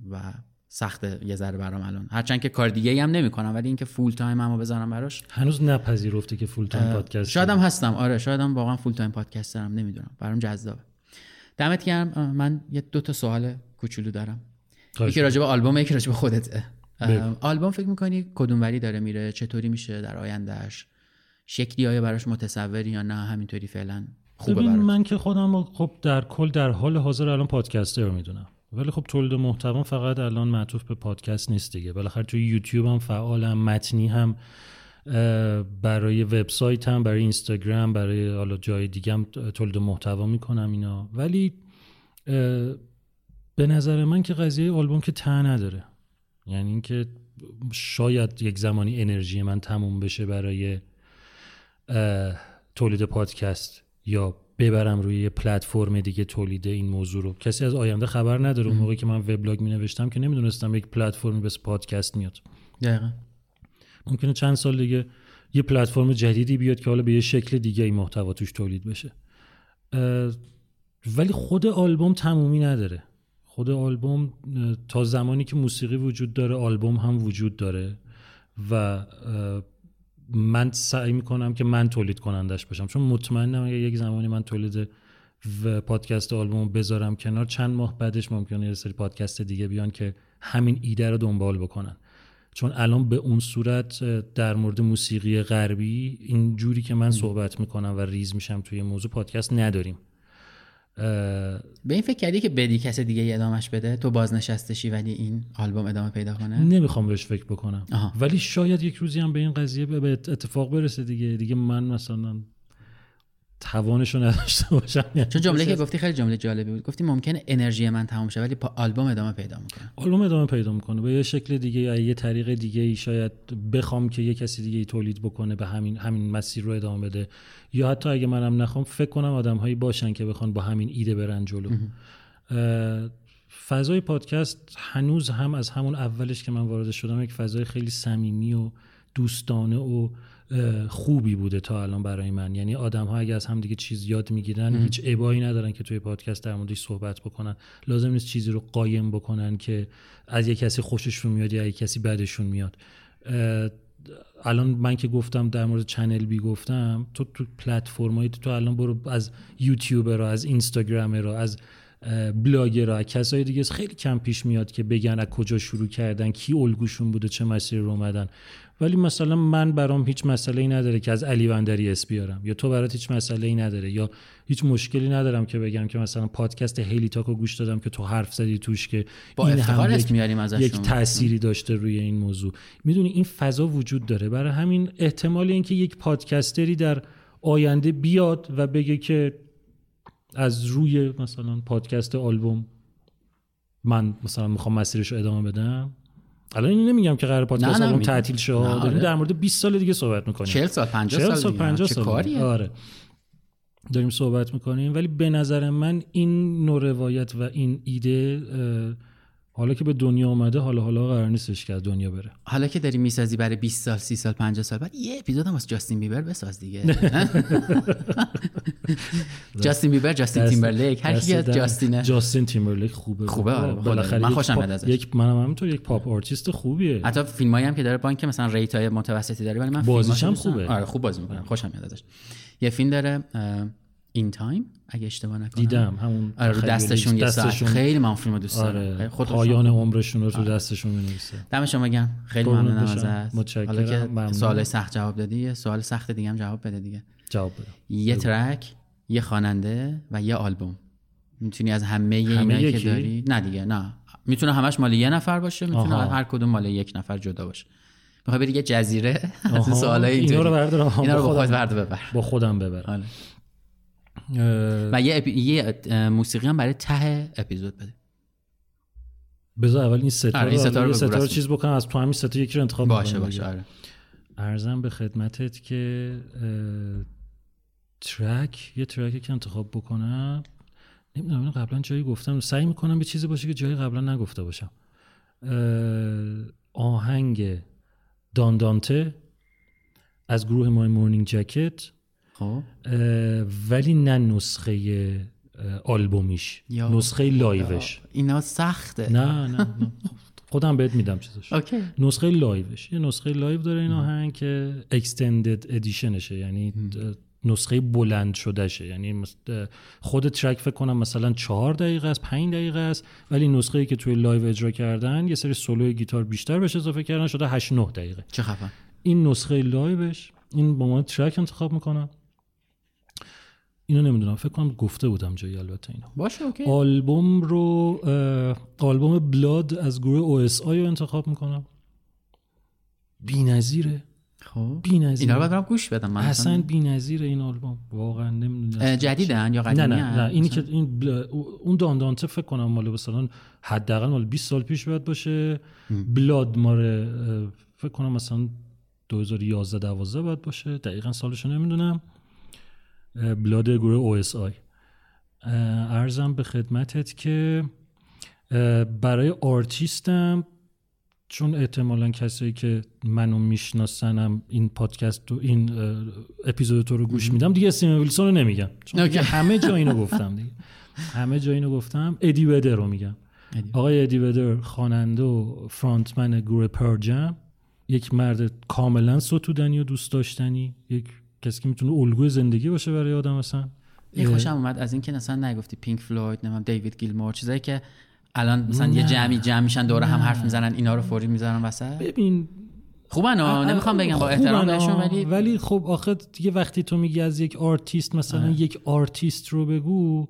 و سخت یه ذره برام الان. هرچند که کار دیگه هم نمی‌کنم ولی اینکه full-time هم بذارم براش. هنوز نپذیرفته که full-time podcast شاید هم هستم. آره شاید هم واقعا full-time podcaster م نمی‌دونم. برام جذابه. دمت گرم. من یه دو تا سوال کوچولو دارم. یکی راجع به آلبوم یکی راجع به خودته. آلبوم فکر می‌کنی کدوم وری داره میره؟ چطوری میشه در آیندهش شکلی آیا براش متصوری یا نه؟ همینطوری فعلا خوبه برات. من که خودم خب در کل در حال حاضر الان پادکستر می‌دونم. ولی خب تولید محتوا فقط الان معطوف به پادکست نیست دیگه. بالاخره توی یوتیوب هم فعالم متنی هم برای وبسایت هم برای اینستاگرام برای حالا جای دیگه هم تولید محتوا می‌کنم اینا. ولی به نظر من که قضیه آلبوم که ته نداره. یعنی اینکه شاید یک زمانی انرژی من تموم بشه برای تولید پادکست یا ببرم روی یه پلتفرم دیگه تولید این موضوع رو. کسی از آینده خبر نداره. اون موقعی که من وبلاگ می نوشتم که نمی‌دونستم یک پلتفرمی بس پادکست میاد. دقیقا. ممکنه چند سال دیگه یه پلتفرم جدیدی بیاد که حالا به یه شکل دیگه این محتوا توش تولید بشه. ولی خود آلبوم تمومی نداره. خود آلبوم تا زمانی که موسیقی وجود داره آلبوم هم وجود داره و من سعی می‌کنم که من تولید کنندش باشم. چون مطمئنم اگه یک زمانی من تولید و پادکست آلبوم بذارم کنار چند ماه بعدش ممکنه یه سری پادکست دیگه بیان که همین ایده رو دنبال بکنن. چون الان به اون صورت در مورد موسیقی غربی این جوری که من صحبت می‌کنم و ریز میشم توی موضوع پادکست نداریم. به این فکر کردی که بدی کس دیگه ای ادامش بده؟ تو بازنشستشی ولی این آلبوم ادامه پیدا کنه؟ نمی‌خوام بهش فکر بکنم. آها. ولی شاید یک روزی هم به این قضیه به به اتفاق برسه دیگه. دیگه من مثلا توانشو نداشته باشم یعنی چون جمله که گفتی خیلی جمله جالبی بود. گفتی ممکنه انرژی من تموم شه ولی پا آلبوم ادامه پیدا می‌کنه. آلبوم ادامه پیدا می‌کنه. به یه شکل دیگه یا یه طریق دیگه ای شاید بخوام که یه کسی دیگه ای تولید بکنه به همین همین مسیر رو ادامه بده. یا حتی اگه منم نخوام فکر کنم آدم هایی باشن که بخوان با همین ایده برن جلو. فضای پادکست هنوز هم از همون اولش که من وارد شدم یک فضای خیلی صمیمی و دوستانه و خوبی بوده تا الان برای من. یعنی آدم ها اگه از هم دیگه چیز یاد می‌گیرن هیچ ابایی ندارن که توی پادکست در موردش صحبت بکنن. لازم نیست چیزی رو قایم بکنن که از یک کسی خوششون میاد یا یک کسی بدشون میاد. الان من که گفتم در مورد چنل‌بی گفتم تو تو پلتفرمایی تو الان برو از YouTuber Instagrammer از اه، بلاگر از کسای دیگه خیلی کم پیش میاد که بگن از کجا شروع کردن کی الگوشون بوده چه مسیری رو اومدن. ولی مثلا من برام هیچ مسئله ای نداره که از علی بندری اسم بیارم یا تو برات هیچ مسئله ای نداره. یا هیچ مشکلی ندارم که بگم که مثلا پادکست هیلی تاکو گوش دادم که تو حرف زدی توش که با این هم یک- میاریم ازشون. یک تأثیری داشته روی این موضوع. می‌دونی این فضا وجود داره. برای همین احتمال اینکه یک پادکستری در آینده بیاد و بگه که از روی مثلا پادکست آلبوم من مثلا می‌خوام مسیرش رو ادامه بدم. الان اینو نمیگم که قرار پادکست آلبوم تعطیل شه. آره. در مورد 20 سال دیگه صحبت می‌کنیم. 40 سال 50 40 سال سال دیگه. 50 چه سال. کاریه؟ آره. داریم صحبت می‌کنیم. ولی به نظر من این نوع روایت و این ایده حالا که به دنیا اومده حالا حالا قرار نیستش که از دنیا بره حالا که داری می‌سازی برای 20 سال 30 سال 50 سال بعد یه اپیزود هم واسه جاستین بیبر بساز دیگه جاستین بیبر جاستین تیمبرلیک هر کی از جاستینه جاستین تیمبرلیک خوبه خوبه، آره،. بالاخره من خوشم میاد ازش. یک منم همینطور یک pop artist خوبیه حتی فیلمایی هم که داره با اینکه مثلا rate های متوسطی داره ولی من بازیش هم. خوبه. آره خوب بازی می‌کنه خوشم میاد ازش یه فیلم داره این تایم اگه اشتباه نکنم. دیدم همون آره. دستشون یه ساعت. دستشون- خیلی من اون فیلمو دوست دارم. آره خودشون- پایان عمرشون رو تو دستشون می‌نویسه. دم شما گرم. خیلی ممنونم. ازت. متشکرم. حالا که. سوال سخت جواب دادی سوال سخت دیگه هم جواب بده دیگه. جواب بده. یه ترک یه خواننده و یه آلبوم. می‌تونی از همه همه اینایی که؟ داری؟ نه دیگه نه. می‌تونه همش مال یه نفر باشه می‌تونه آها. هر کدوم مال یک نفر جدا باشه. می‌خوای بری یه جزیره؟ از سوالای اینا رو بردار. آها، اینا رو با خودم. ببر. با خودم ببرم. آره. و یه, اپی... یه موسیقی هم برای ته اپیزود بده. بذار اول این ستا آره، این رو. چیز بکنم از تو همین ستا یکی رو انتخاب باشه باشه. آره. ارزم به خدمتت که ترک یه ترکی که انتخاب بکنم. نمی‌دونم اینو قبلا جایی گفتم. سعی می‌کنم به چیزی باشه که جایی قبلا نگفته باشم. آهنگ Dondante از گروه My Morning Jacket خب. ولی نه نسخه آلبومیش. یا نسخه live ش. اینا سخته. نه نه, نه. خودم بهت میدم چیزش. اوکی. نسخه live ش. یه نسخه live داره این آهنگ که extended edition شه یعنی نسخه بلند شدهشه. یعنی خود track فکر کنم مثلا چهار دقیقه است پنج دقیقه است. ولی نسخه ای که توی live اجرا کردن یه سری سولو گیتار بیشتر بهش اضافه کردن شده 8 9 دقیقه. چه خفن این نسخه live ش این با عنوان track انتخاب می‌کنم اینو نمی‌دونم فکر کنم گفته بودم جایی البته اینو. باشه اوکی. آلبوم رو آلبوم Blood از گروه OSI رو انتخاب می‌کنم. بی‌نظیره. خب. بی‌نظیره. اینا رو برم گوش بدم من اصلا بی‌نظیره این آلبوم. واقعا نمی‌دونم. جدیدن یا نه قدیمی نه نه اینی که این بل... اون Dondante فکر کنم مال مثلا حداقل مال 20 سال پیش باید باشه. Blood ماله فکر کنم مثلا 2011 12 باید باشه. دقیقا سالشو نمی‌دونم. Blood گروه OSI عرضم به خدمتت که برای آرتیستم چون احتمالا کسایی که منو میشناسن این پادکست و این اپیزود تو رو گوش میدم دیگه استیون ویلسون رو نمیگم. چون اوکی. همه جا اینو گفتم دیگه. همه جا اینو گفتم. ادی ودر رو میگم. آقای ادی ودر خواننده و frontman گروه Pearl Jam یک مرد کاملا ستودنی و دوست داشتنی. یک کسی که می‌تونه الگوی زندگی باشه برای آدم مثلا این خوشم اومد از اینکه مثلا نگفتی پینک فلوید نمی‌دونم دیوید گیلمور چیزایی که الان مثلا یه نه. جمعی جمع میشن دور هم حرف می‌زنن اینا رو فوری می‌زنن وسط ببین خوبن ها نمی‌خوام بگم با احترام بهشون آه. ولی ولی خب آخه دیگه وقتی تو میگی از یک آرتیست مثلا آره. یک آرتیست رو بگو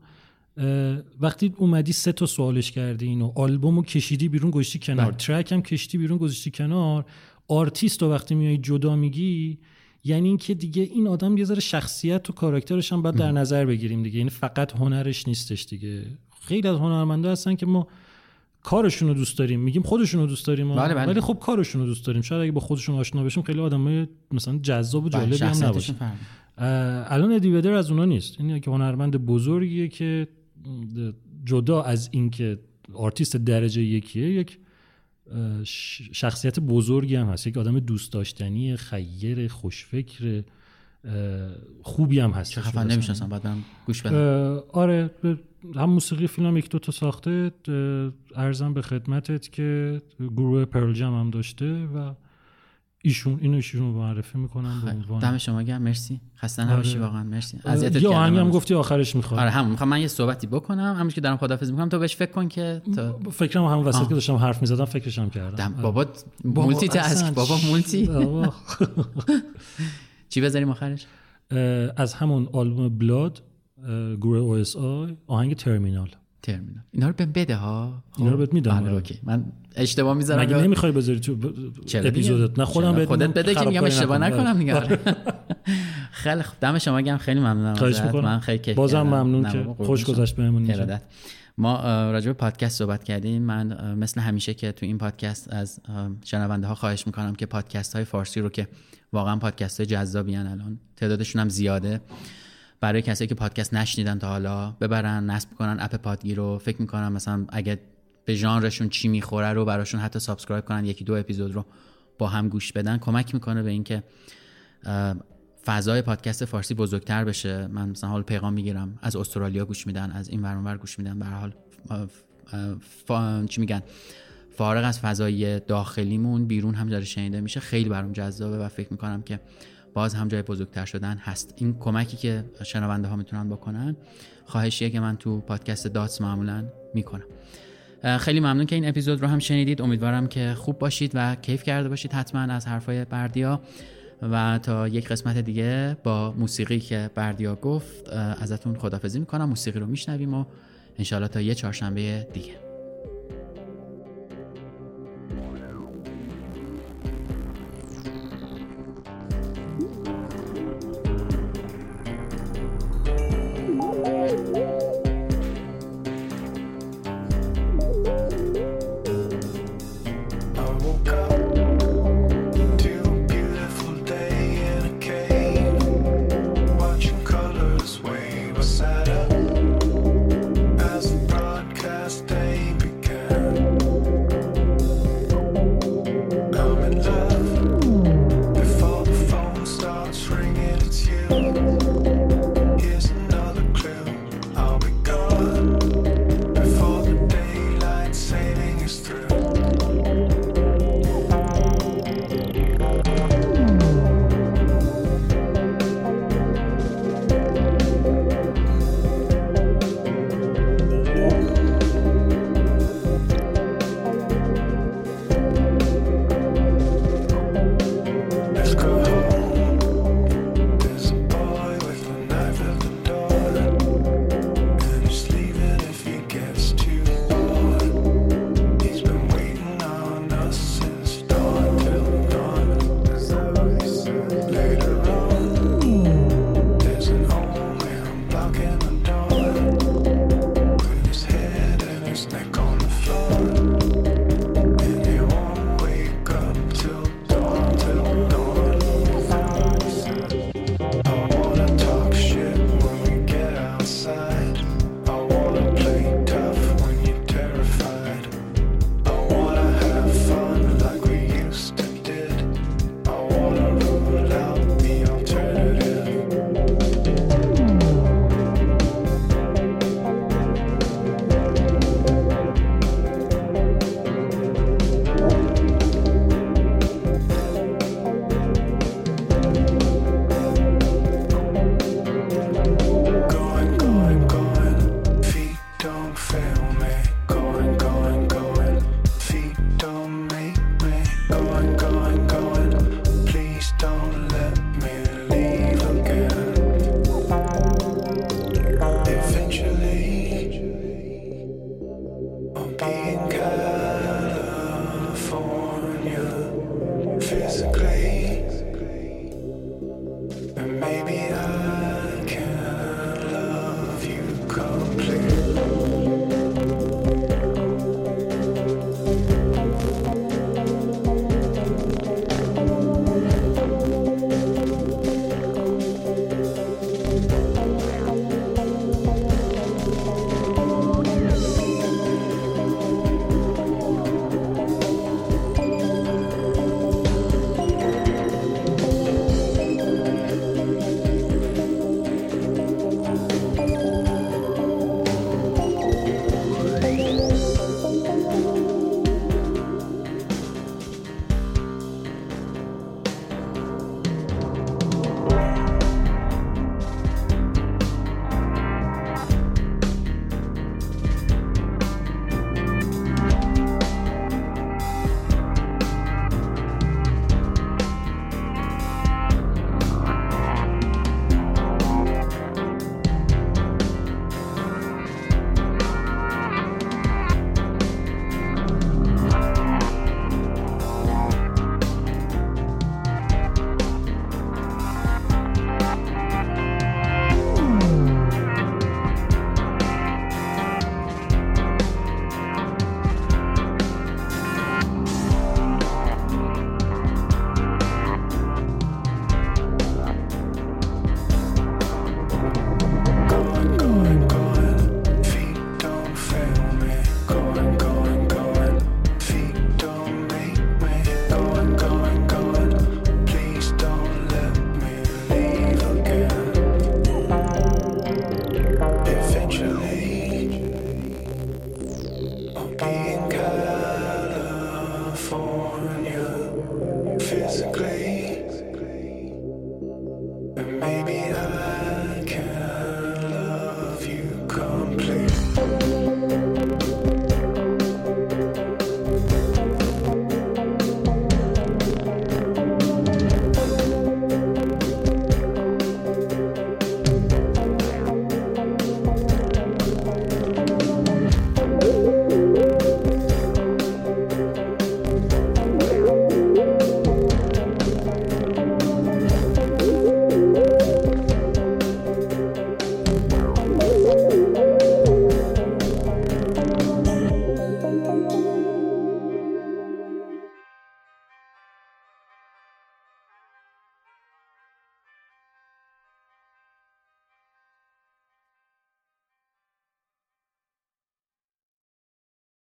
وقتی اومدی سه تا سوالش کردی اینو آلبومو کشیدی بیرون گذاشتی کنار بله. track هم کشیدی بیرون گذاشتی کنار آرتیست رو وقتی میای جدا میگی یعنی اینکه دیگه این آدم یه ذره شخصیت و کاراکترش هم باید در نظر بگیریم دیگه. یعنی فقط هنرش نیستش دیگه. خیلی از هنرمندا هستن که ما کارشون رو دوست داریم. میگیم خودشون رو دوست داریم. بله، بله. ولی خب کارشون رو دوست داریم. شاید اگه با خودشون آشنا بشیم خیلی آدمای مثلا جذاب و بله، جالبی هم اه، الان Eddie Vedder از اونا نیست. این که هنرمند بزرگیه که جدا از اینکه آرتیست درجه یکیه یک شخصیت بزرگی هم هست. یک آدم دوست داشتنی خیر خوشفکر خوبی هم هست. چه خفن نمی‌شناسم بعد برم گوش بدم. آره هم موسیقی فیلم هم یک دو تا ساخته عرضم به خدمتت که گروه Pearl Jam هم داشته و ایشون اینو ایشون رو معرفی می‌کنم به عنوان دم شما گرم مرسی. خسته نباشی آره. واقعا. مرسی. اذیتت کردم. آهنگ هم. گفتی آخرش می‌خواد. آره همون. می‌خوام من یه صحبتی بکنم. همونش که دارم خدافظی می‌کنم تو بهش فکر کن که تا فکرم هم وسط. که داشتم حرف می‌زدم فکرشم کردم. دم آره. بابا multitask اصلا بابا multi. چی بذاریم آخرش؟ از همون آلبوم Blood گروه OSI آهنگ Terminal Terminal اینا رو بهم بده ها اینا رو بهت میدم، آره، آره. okay من اشتباه می‌ذارم مگه نمی‌خوای بذاری تو؟ اپیزودت نه خودم؟ بهت خودت بده که میگم اشتباه نکنم. دیگه آره. خیلی خوب دم شما گرم خیلی ممنونم خواهش. می‌کنم. من خیلی کیف بازم. ممنون که خوش. گذشت بهمون. ارادت ما راجع به پادکست صحبت کردیم من مثل همیشه که تو این پادکست از شنونده ها خواهش می‌کنم که پادکست های فارسی رو که واقعا پادکست های جذابی الان تعدادشون هم زیاده برای کسایی که پادکست نشنیدن تا حالا ببرن نصب کنن app پادگیر رو. فکر می‌کنم مثلا اگه به ژانرشون چی می‌خوره رو براشون حتی subscribe کنن یکی دو اپیزود رو با هم گوش بدن. کمک می‌کنه به اینکه فضای پادکست فارسی بزرگتر بشه. من مثلا حال پیغام می‌گیرم از استرالیا گوش میدن از این ور گوش میدن. به حال فا- چی میگن؟ فارغ از فضای داخلیمون بیرون هم داره شنیده میشه. خیلی برام جذابه و فکر می‌کنم که باز هم جای بزرگتر شدن هست. این کمکی که شنونده ها می‌تونن بکنن خواهشیه که من تو پادکست داتس معمولا می‌کنم. خیلی ممنون که این اپیزود رو هم شنیدید. امیدوارم که خوب باشید و کیف کرده باشید حتما از حرفای بردیا. و تا یک قسمت دیگه با موسیقی که بردیا گفت ازتون خدافزی می‌کنم. موسیقی رو میشنویم و انشالله تا یه چهارشنبه دیگه.